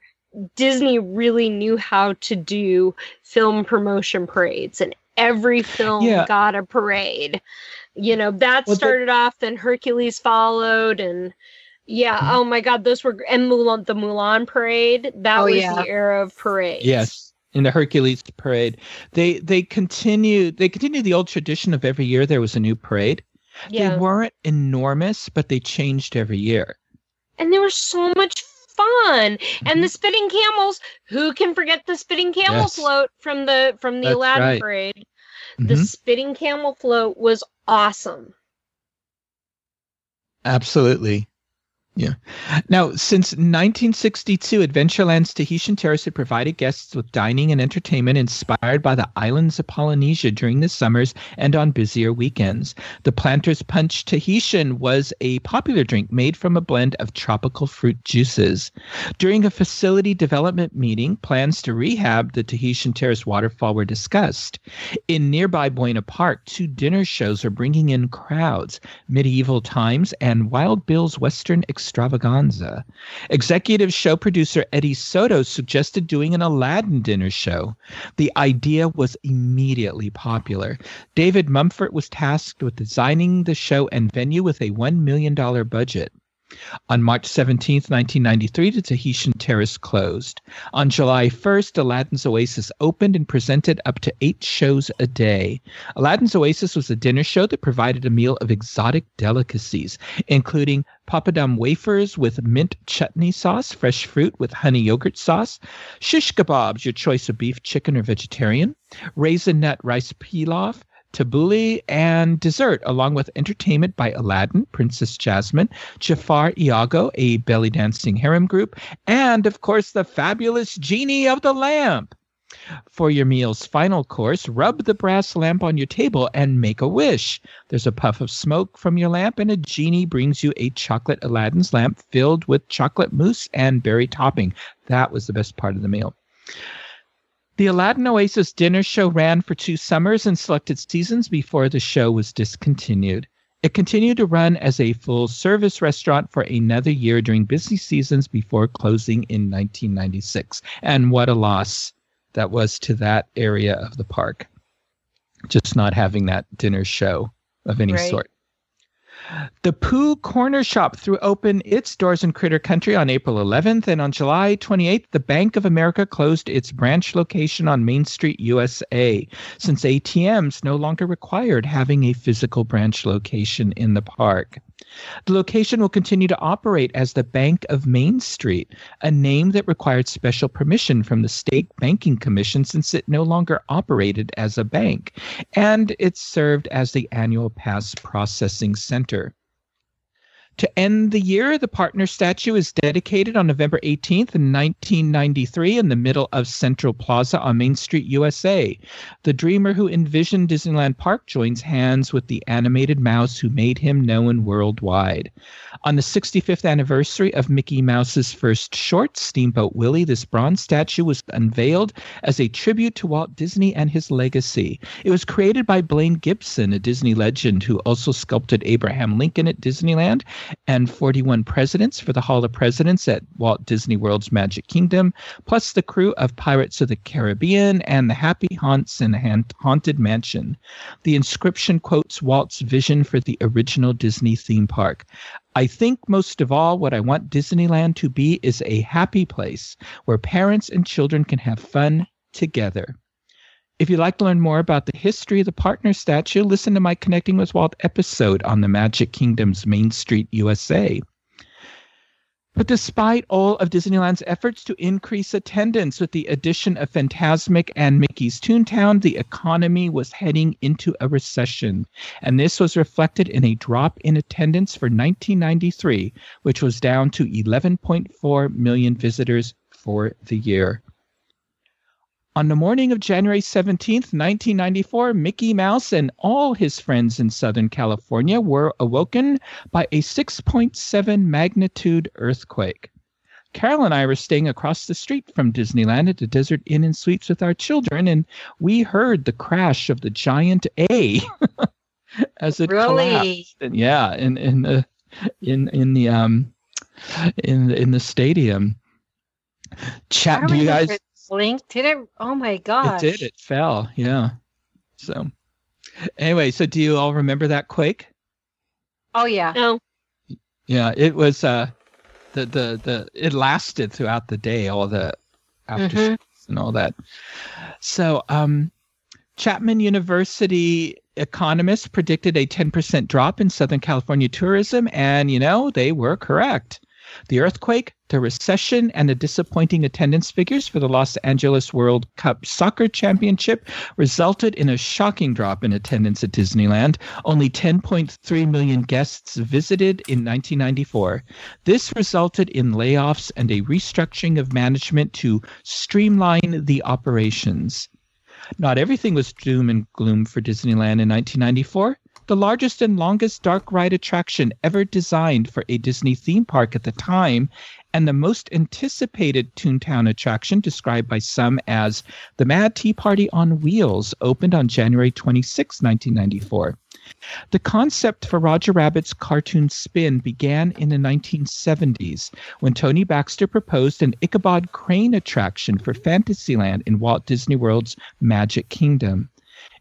Disney really knew how to do film promotion parades and every film yeah. got a parade. You know, that well, started the- off, then Hercules followed, and yeah, mm-hmm. oh my god, those were and Mulan the Mulan parade. That oh, was yeah. the era of parades. Yes. In the Hercules parade. They they continue they continued the old tradition of every year there was a new parade. Yeah. They weren't enormous, but they changed every year. And they were so much fun. Mm-hmm. And the spitting camels, who can forget the spitting camel yes. float from the from the That's Aladdin right. parade? Mm-hmm. The spitting camel float was awesome. Absolutely. Yeah. Now, since 1962, Adventureland's Tahitian Terrace had provided guests with dining and entertainment inspired by the islands of Polynesia during the summers and on busier weekends. The Planter's Punch Tahitian was a popular drink made from a blend of tropical fruit juices. During a facility development meeting, plans to rehab the Tahitian Terrace waterfall were discussed. In nearby Buena Park, two dinner shows are bringing in crowds Medieval Times and Wild Bill's Western extravaganza. Executive show producer Eddie Soto suggested doing an Aladdin dinner show. The idea was immediately popular. David Mumford was tasked with designing the show and venue with a $1 million budget. On March 17, 1993, the Tahitian Terrace closed. On July 1st, Aladdin's Oasis opened and presented up to eight shows a day. Aladdin's Oasis was a dinner show that provided a meal of exotic delicacies, including papadum wafers with mint chutney sauce, fresh fruit with honey yogurt sauce, shish kebabs, your choice of beef, chicken, or vegetarian, raisin nut rice pilaf, tabbouleh, and dessert, along with entertainment by Aladdin, Princess Jasmine, Jafar Iago, a belly dancing harem group, and of course the fabulous Genie of the Lamp. For your meal's final course, rub the brass lamp on your table and make a wish. There's a puff of smoke from your lamp, and a genie brings you a chocolate Aladdin's lamp filled with chocolate mousse and berry topping. That was the best part of the meal. The Aladdin Oasis dinner show ran for two summers and selected seasons before the show was discontinued. It continued to run as a full service restaurant for another year during busy seasons before closing in 1996. And what a loss that was to that area of the park. Just not having that dinner show of any right. sort. The Pooh Corner Shop threw open its doors in Critter Country on April 11th, and on July 28th, the Bank of America closed its branch location on Main Street, USA, since ATMs no longer required having a physical branch location in the park. The location will continue to operate as the Bank of Main Street, a name that required special permission from the State Banking Commission since it no longer operated as a bank, and it served as the annual pass processing center. To end the year, the partner statue is dedicated on November 18th, 1993, in the middle of Central Plaza on Main Street, USA. The dreamer who envisioned Disneyland Park joins hands with the animated mouse who made him known worldwide. On the 65th anniversary of Mickey Mouse's first short, Steamboat Willie, this bronze statue was unveiled as a tribute to Walt Disney and his legacy. It was created by Blaine Gibson, a Disney legend who also sculpted Abraham Lincoln at Disneyland and 41 presidents for the Hall of Presidents at Walt Disney World's Magic Kingdom, plus the crew of Pirates of the Caribbean and the Happy Haunts in the Haunted Mansion. The inscription quotes Walt's vision for the original Disney theme park. I think most of all, what I want Disneyland to be is a happy place where parents and children can have fun together. If you'd like to learn more about the history of the partner statue, listen to my Connecting with Walt episode on the Magic Kingdom's Main Street USA. But despite all of Disneyland's efforts to increase attendance with the addition of Fantasmic and Mickey's Toontown, the economy was heading into a recession. And this was reflected in a drop in attendance for 1993, which was down to 11.4 million visitors for the year. On the morning of January 17th, 1994, Mickey Mouse and all his friends in Southern California were awoken by a 6.7 magnitude earthquake. Carol and I were staying across the street from Disneyland at the Desert Inn and Suites with our children, and we heard the crash of the giant A as it Really? collapsed. And yeah, in in the in in the um in in the stadium. Chat, do you guys? It blinked. Did it? Oh my gosh! It did. It fell. Yeah. So, anyway, so do you all remember that quake? Oh yeah. No. Yeah, it was. Uh, the the the it lasted throughout the day. All the after Mhm. and all that. So, um, Chapman University economists predicted a 10% drop in Southern California tourism, and you know they were correct. The earthquake, the recession, and the disappointing attendance figures for the Los Angeles World Cup Soccer Championship resulted in a shocking drop in attendance at Disneyland. Only 10.3 million guests visited in 1994. This resulted in layoffs and a restructuring of management to streamline the operations. Not everything was doom and gloom for Disneyland in 1994. The largest and longest dark ride attraction ever designed for a Disney theme park at the time, and the most anticipated Toontown attraction, described by some as the Mad Tea Party on Wheels, opened on January 26, 1994. The concept for Roger Rabbit's cartoon spin began in the 1970s when Tony Baxter proposed an Ichabod Crane attraction for Fantasyland in Walt Disney World's Magic Kingdom.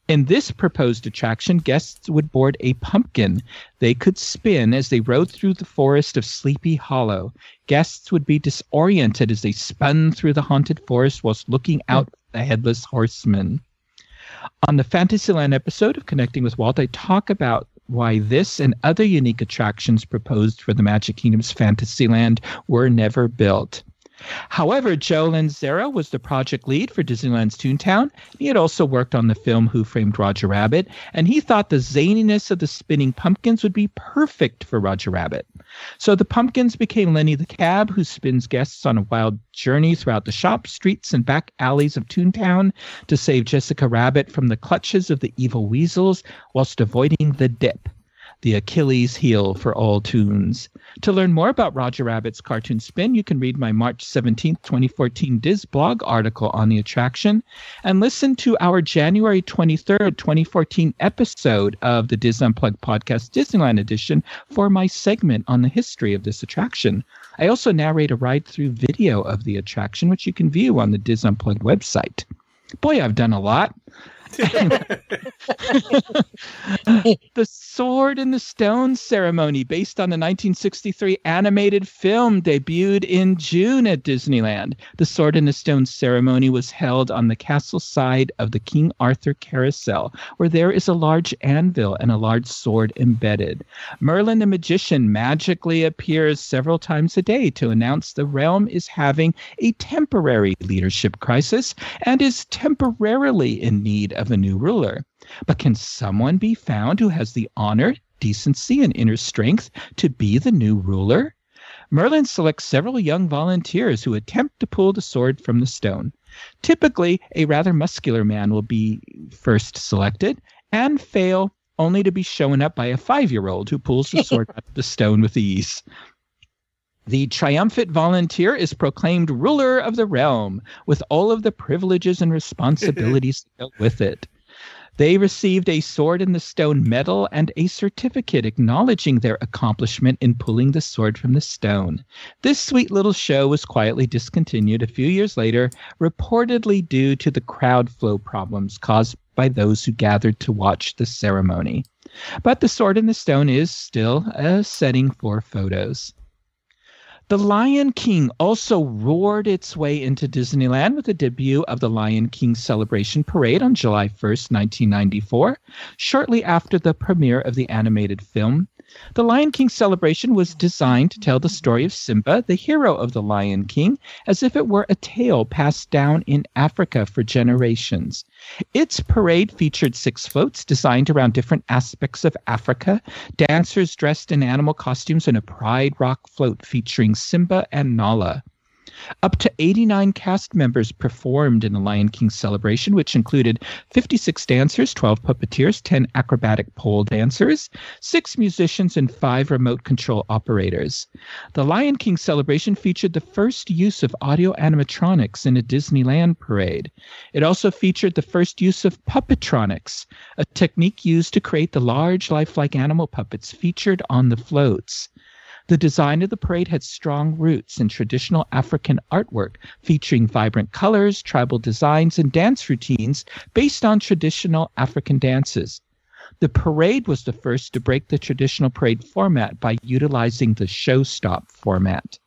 In this proposed attraction, guests would board a pumpkin they could spin as they rode through the forest of Sleepy Hollow. Guests would be disoriented as they spun through the haunted forest whilst looking out the headless horseman. On the Fantasyland episode of Connecting with Walt, I talk about why this and other unique attractions proposed for the Magic Kingdom's Fantasyland were never built. However, Joe Lanzisero was the project lead for Disneyland's Toontown. He had also worked on the film Who Framed Roger Rabbit, and he thought the zaniness of the spinning pumpkins would be perfect for Roger Rabbit. So the pumpkins became Lenny the Cab, who spins guests on a wild journey throughout the shops, streets, and back alleys of Toontown to save Jessica Rabbit from the clutches of the evil weasels whilst avoiding the dip the Achilles heel for all tunes. To learn more about Roger Rabbit's cartoon spin, you can read my March 17, 2014 Dis blog article on the attraction and listen to our January 23rd, 2014 episode of the Dis Unplugged podcast Disneyland edition for my segment on the history of this attraction. I also narrate a ride through video of the attraction, which you can view on the Dis Unplugged website. Boy, I've done a lot. The Sword in the Stone ceremony, based on the 1963 animated film, debuted in June at Disneyland. The Sword in the Stone ceremony was held on the castle side of the King Arthur Carousel, where there is a large anvil and a large sword embedded. Merlin the magician magically appears several times a day to announce the realm is having a temporary leadership crisis and is temporarily in need of a new ruler. But can someone be found who has the honor decency and inner strength to be the new ruler? Merlin selects several young volunteers who attempt to pull the sword from the stone. Typically, a rather muscular man will be first selected and fail only to be shown up by a five year old who pulls the sword out of the stone with ease. The triumphant volunteer is proclaimed ruler of the realm with all of the privileges and responsibilities that go with it. They received a sword in the stone medal and a certificate acknowledging their accomplishment in pulling the sword from the stone. This sweet little show was quietly discontinued a few years later, reportedly due to the crowd flow problems caused by those who gathered to watch the ceremony. But the sword in the stone is still a setting for photos. The Lion King also roared its way into Disneyland with the debut of the Lion King Celebration Parade on July 1st, 1994, shortly after the premiere of the animated film. The Lion King celebration was designed to tell the story of Simba, the hero of the Lion King, as if it were a tale passed down in Africa for generations. Its parade featured six floats designed around different aspects of Africa, dancers dressed in animal costumes, and a Pride Rock float featuring Simba and Nala. Up to 89 cast members performed in the Lion King celebration, which included 56 dancers, 12 puppeteers, 10 acrobatic pole dancers, 6 musicians, and 5 remote control operators. The Lion King celebration featured the first use of audio animatronics in a Disneyland parade. It also featured the first use of puppetronics, a technique used to create the large lifelike animal puppets featured on the floats. The design of the parade had strong roots in traditional African artwork, featuring vibrant colors, tribal designs, and dance routines based on traditional African dances. The parade was the first to break the traditional parade format by utilizing the show stop format.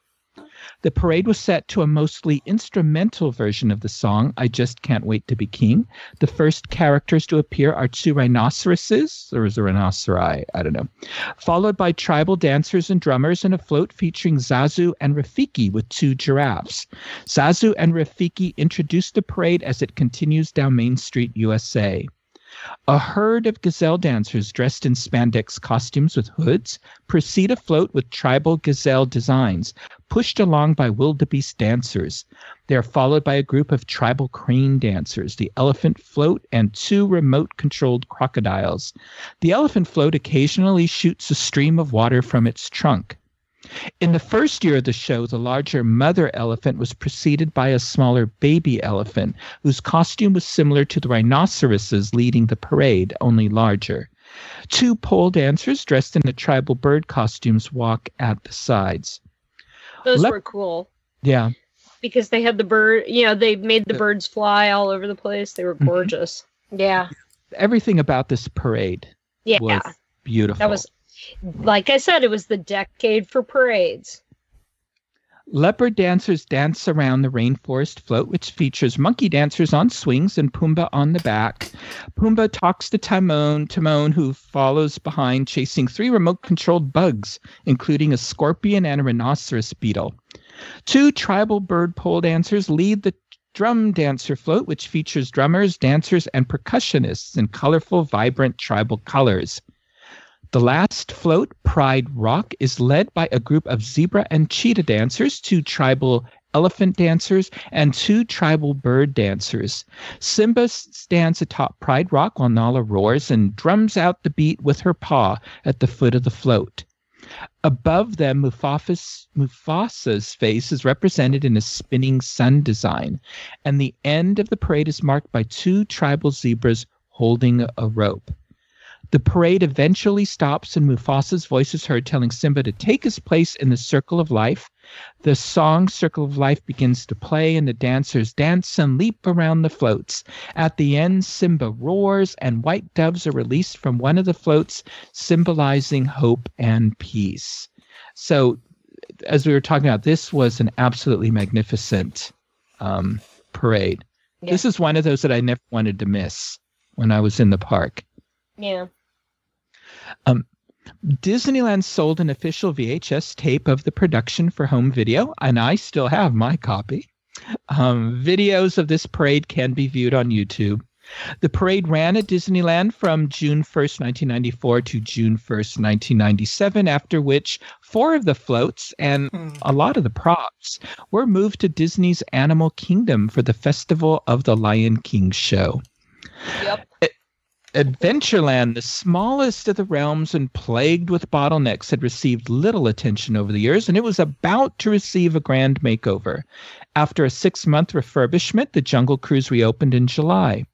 The parade was set to a mostly instrumental version of the song, I Just Can't Wait to Be King. The first characters to appear are two rhinoceroses, or is a rhinoceri? I don't know. Followed by tribal dancers and drummers and a float featuring Zazu and Rafiki with two giraffes. Zazu and Rafiki introduce the parade as it continues down Main Street, USA. A herd of gazelle dancers dressed in spandex costumes with hoods proceed afloat with tribal gazelle designs, pushed along by wildebeest dancers. They are followed by a group of tribal crane dancers, the elephant float, and two remote controlled crocodiles. The elephant float occasionally shoots a stream of water from its trunk. In the first year of the show, the larger mother elephant was preceded by a smaller baby elephant, whose costume was similar to the rhinoceroses leading the parade, only larger. Two pole dancers dressed in the tribal bird costumes walk at the sides. Those Lep- were cool Yeah, because they had the bird. You know, they made the birds fly all over the place. They were Mhm. gorgeous. Yeah. everything about this parade Yeah, was beautiful. that was like I said. It was the decade for parades. Leopard dancers dance around the rainforest float, which features monkey dancers on swings and Pumbaa on the back. Pumbaa talks to Timon, Timon, who follows behind, chasing three remote controlled bugs, including a scorpion and a rhinoceros beetle. Two tribal bird pole dancers lead the drum dancer float, which features drummers, dancers, and percussionists in colorful, vibrant tribal colors. The last float, Pride Rock, is led by a group of zebra and cheetah dancers, two tribal elephant dancers, and two tribal bird dancers. Simba stands atop Pride Rock while Nala roars and drums out the beat with her paw at the foot of the float. Above them, Mufasa's, face is represented in a spinning sun design, and the end of the parade is marked by two tribal zebras holding a rope. The parade eventually stops, and Mufasa's voice is heard telling Simba to take his place in the circle of life. The song Circle of Life begins to play, and the dancers dance and leap around the floats. At the end, Simba roars, and white doves are released from one of the floats, symbolizing hope and peace. So, as we were talking about, this was an absolutely magnificent um, parade. Yeah. This is one of those that I never wanted to miss when I was in the park. Yeah. Um, Disneyland sold an official VHS tape of the production for home video, and I still have my copy. Um, videos of this parade can be viewed on YouTube. The parade ran at Disneyland from June 1st, 1994 to June 1st, 1997, after which four of the floats and hmm. a lot of the props were moved to Disney's Animal Kingdom for the Festival of the Lion King show. Yep. Eh, Adventureland, the smallest of the realms and plagued with bottlenecks, had received little attention over the years, and it was about to receive a grand makeover. After a six month refurbishment, the Jungle Cruise reopened in July.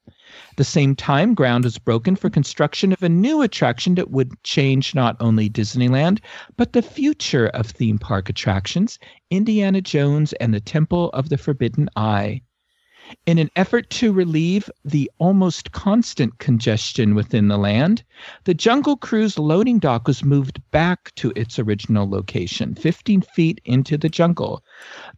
The same time, ground was broken for construction of a new attraction that would change not only Disneyland, but the future of theme park attractions Indiana Jones and the Temple of the Forbidden Eye. In an effort to relieve the almost constant congestion within the land, the Jungle Cruise loading dock was moved back to its original location, 15 feet into the jungle.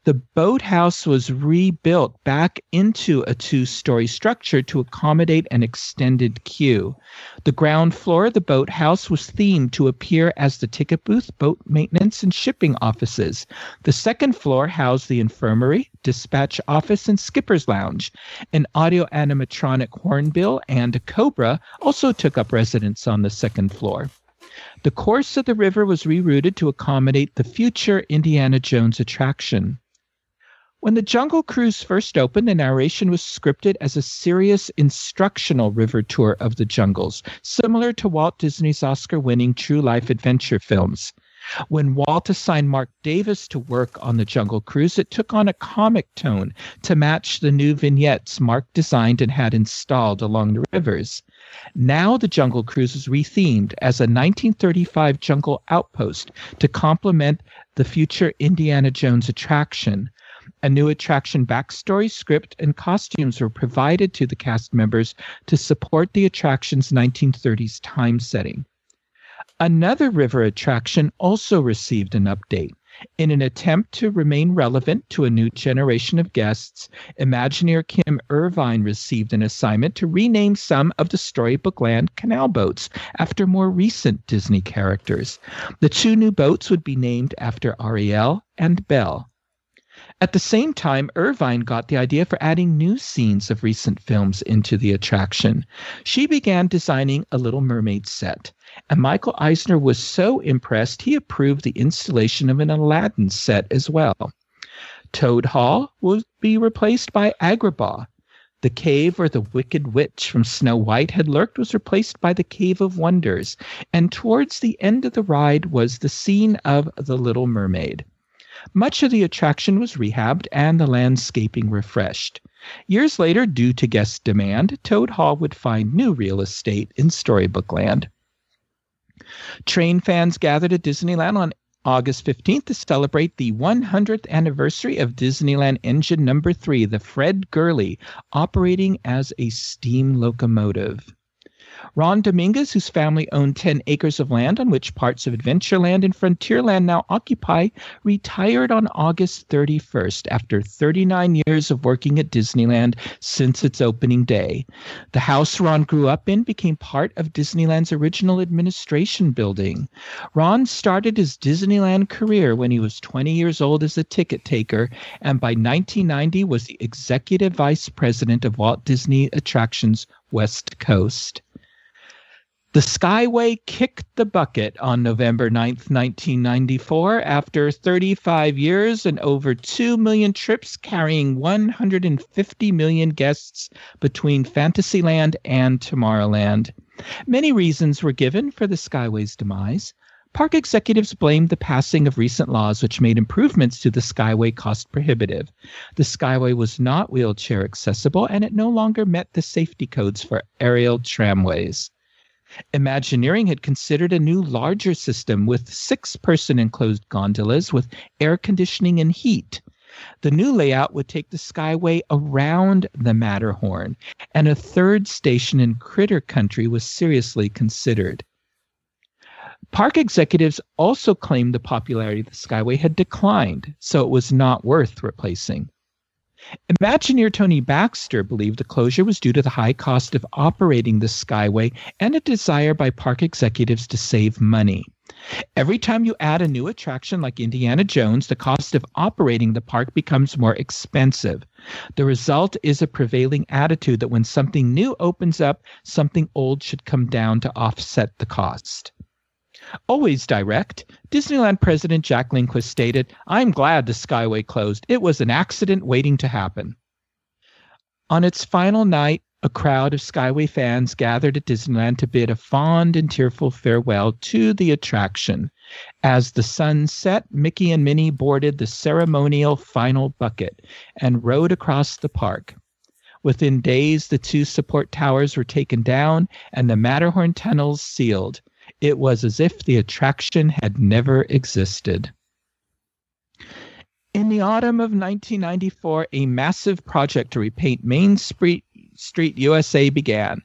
The boathouse was rebuilt back into a two story structure to accommodate an extended queue. The ground floor of the boathouse was themed to appear as the ticket booth, boat maintenance, and shipping offices. The second floor housed the infirmary, dispatch office, and skipper's lounge. An audio animatronic hornbill and a cobra also took up residence on the second floor. The course of the river was rerouted to accommodate the future Indiana Jones attraction. When the Jungle Cruise first opened, the narration was scripted as a serious instructional river tour of the jungles, similar to Walt Disney's Oscar winning true life adventure films. When Walt assigned Marc Davis to work on the Jungle Cruise, it took on a comic tone to match the new vignettes Marc designed and had installed along the rivers. Now the Jungle Cruise is rethemed as a 1935 jungle outpost to complement the future Indiana Jones attraction. A new attraction backstory, script, and costumes were provided to the cast members to support the attraction's 1930s time setting. Another river attraction also received an update. In an attempt to remain relevant to a new generation of guests, Imagineer Kim Irvine received an assignment to rename some of the Storybook Land canal boats after more recent Disney characters. The two new boats would be named after Ariel and Belle. At the same time, Irvine got the idea for adding new scenes of recent films into the attraction. She began designing a Little Mermaid set, and Michael Eisner was so impressed he approved the installation of an Aladdin set as well. Toad Hall will be replaced by Agrabah. The cave where the Wicked Witch from Snow White had lurked was replaced by the Cave of Wonders, and towards the end of the ride was the scene of The Little Mermaid. Much of the attraction was rehabbed and the landscaping refreshed. Years later, due to guest demand, Toad Hall would find new real estate in Storybook Land. Train fans gathered at Disneyland on August 15th to celebrate the 100th anniversary of Disneyland Engine Number 3, the Fred Gurley, operating as a steam locomotive. Ron Dominguez, whose family owned 10 acres of land on which parts of Adventureland and Frontierland now occupy, retired on August 31st after 39 years of working at Disneyland since its opening day. The house Ron grew up in became part of Disneyland's original administration building. Ron started his Disneyland career when he was 20 years old as a ticket taker and by 1990 was the executive vice president of Walt Disney Attractions West Coast. The Skyway kicked the bucket on November 9th, 1994, after 35 years and over 2 million trips carrying 150 million guests between Fantasyland and Tomorrowland. Many reasons were given for the Skyway's demise. Park executives blamed the passing of recent laws which made improvements to the Skyway cost prohibitive. The Skyway was not wheelchair accessible and it no longer met the safety codes for aerial tramways. Imagineering had considered a new, larger system with six person enclosed gondolas with air conditioning and heat. The new layout would take the Skyway around the Matterhorn, and a third station in Critter Country was seriously considered. Park executives also claimed the popularity of the Skyway had declined, so it was not worth replacing. Imagineer Tony Baxter believed the closure was due to the high cost of operating the Skyway and a desire by park executives to save money. Every time you add a new attraction like Indiana Jones, the cost of operating the park becomes more expensive. The result is a prevailing attitude that when something new opens up, something old should come down to offset the cost. Always direct, Disneyland President Jack Lindquist stated, I'm glad the Skyway closed. It was an accident waiting to happen. On its final night, a crowd of Skyway fans gathered at Disneyland to bid a fond and tearful farewell to the attraction. As the sun set, Mickey and Minnie boarded the ceremonial final bucket and rode across the park. Within days, the two support towers were taken down and the Matterhorn tunnels sealed. It was as if the attraction had never existed. In the autumn of 1994, a massive project to repaint Main Street USA began.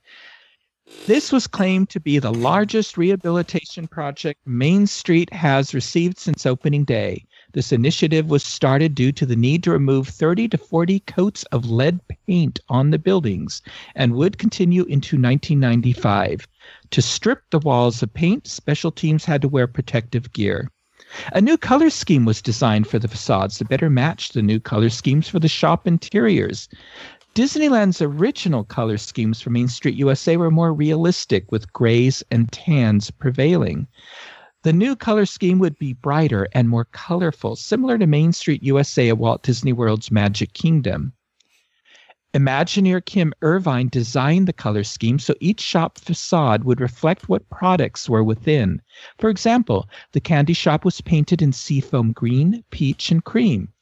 This was claimed to be the largest rehabilitation project Main Street has received since opening day. This initiative was started due to the need to remove 30 to 40 coats of lead paint on the buildings and would continue into 1995. To strip the walls of paint, special teams had to wear protective gear. A new color scheme was designed for the facades to better match the new color schemes for the shop interiors. Disneyland's original color schemes for Main Street USA were more realistic, with grays and tans prevailing. The new color scheme would be brighter and more colorful, similar to Main Street USA at Walt Disney World's Magic Kingdom. Imagineer Kim Irvine designed the color scheme so each shop facade would reflect what products were within. For example, the candy shop was painted in seafoam green, peach, and cream.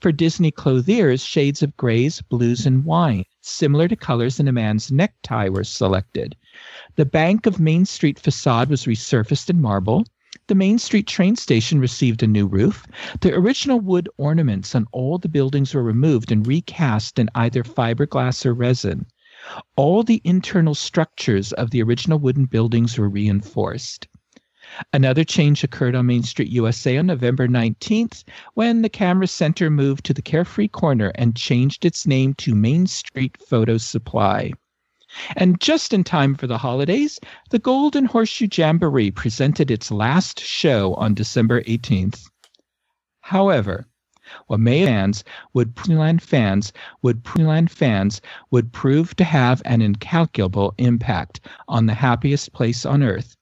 For Disney clothiers, shades of grays, blues, and wine, similar to colors in a man's necktie, were selected. The Bank of Main Street facade was resurfaced in marble. The Main Street train station received a new roof. The original wood ornaments on all the buildings were removed and recast in either fiberglass or resin. All the internal structures of the original wooden buildings were reinforced. Another change occurred on Main Street USA on November 19th when the Camera Center moved to the Carefree Corner and changed its name to Main Street Photo Supply. And just in time for the holidays, the Golden Horseshoe Jamboree presented its last show on December 18th. However, what May fans would Disneyland fans would Disneyland fans would prove to have an incalculable impact on the happiest place on earth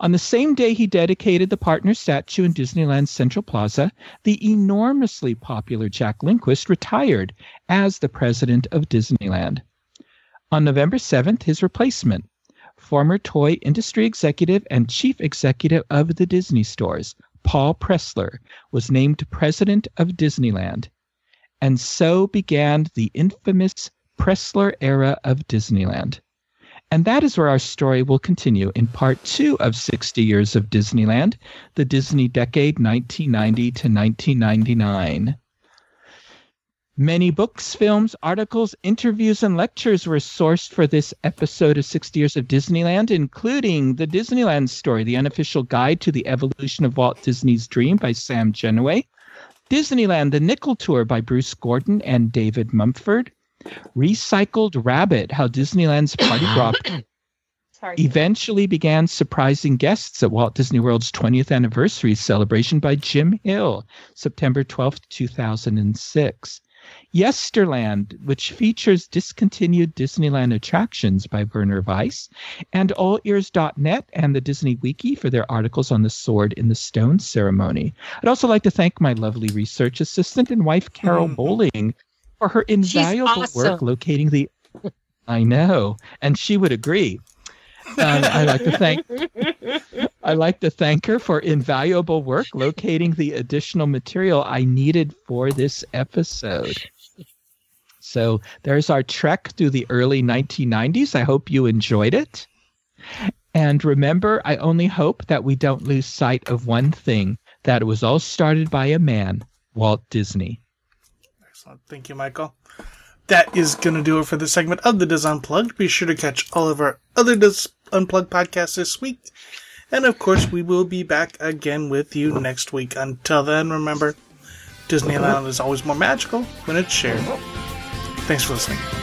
on the same day he dedicated the partner statue in Disneyland's Central Plaza, the enormously popular Jack Lindquist retired as the president of Disneyland. On November 7th, his replacement, former toy industry executive and chief executive of the Disney stores, Paul Pressler, was named president of Disneyland. And so began the infamous Pressler era of Disneyland. And that is where our story will continue in part two of 60 Years of Disneyland, the Disney decade 1990 to 1999. Many books, films, articles, interviews, and lectures were sourced for this episode of 60 Years of Disneyland, including The Disneyland Story, the unofficial guide to the evolution of Walt Disney's Dream by Sam Gennawey, Disneyland, The Nickel Tour by Bruce Gordon and David Mumford, Recycled Rabbit, how Disneyland's Party Rock eventually began surprising guests at Walt Disney World's 20th anniversary celebration by Jim Hill, September 12, 2006. Yesterland, which features discontinued Disneyland attractions by Werner Weiss, and AllEars.net and the Disney Wiki for their articles on the Sword in the Stone ceremony. I'd also like to thank my lovely research assistant and wife, Carol mm-hmm. Bowling, for her invaluable awesome. work locating the. I know, and she would agree. Um, I like to thank. I like to thank her for invaluable work locating the additional material I needed for this episode. So there's our trek through the early 1990s. I hope you enjoyed it. And remember, I only hope that we don't lose sight of one thing that it was all started by a man, Walt Disney. Excellent. Thank you, Michael. That is going to do it for this segment of the Dis Unplugged. Be sure to catch all of our other Dis Unplugged podcasts this week. And of course, we will be back again with you next week. Until then, remember, Disneyland is always more magical when it's shared. Thanks for listening.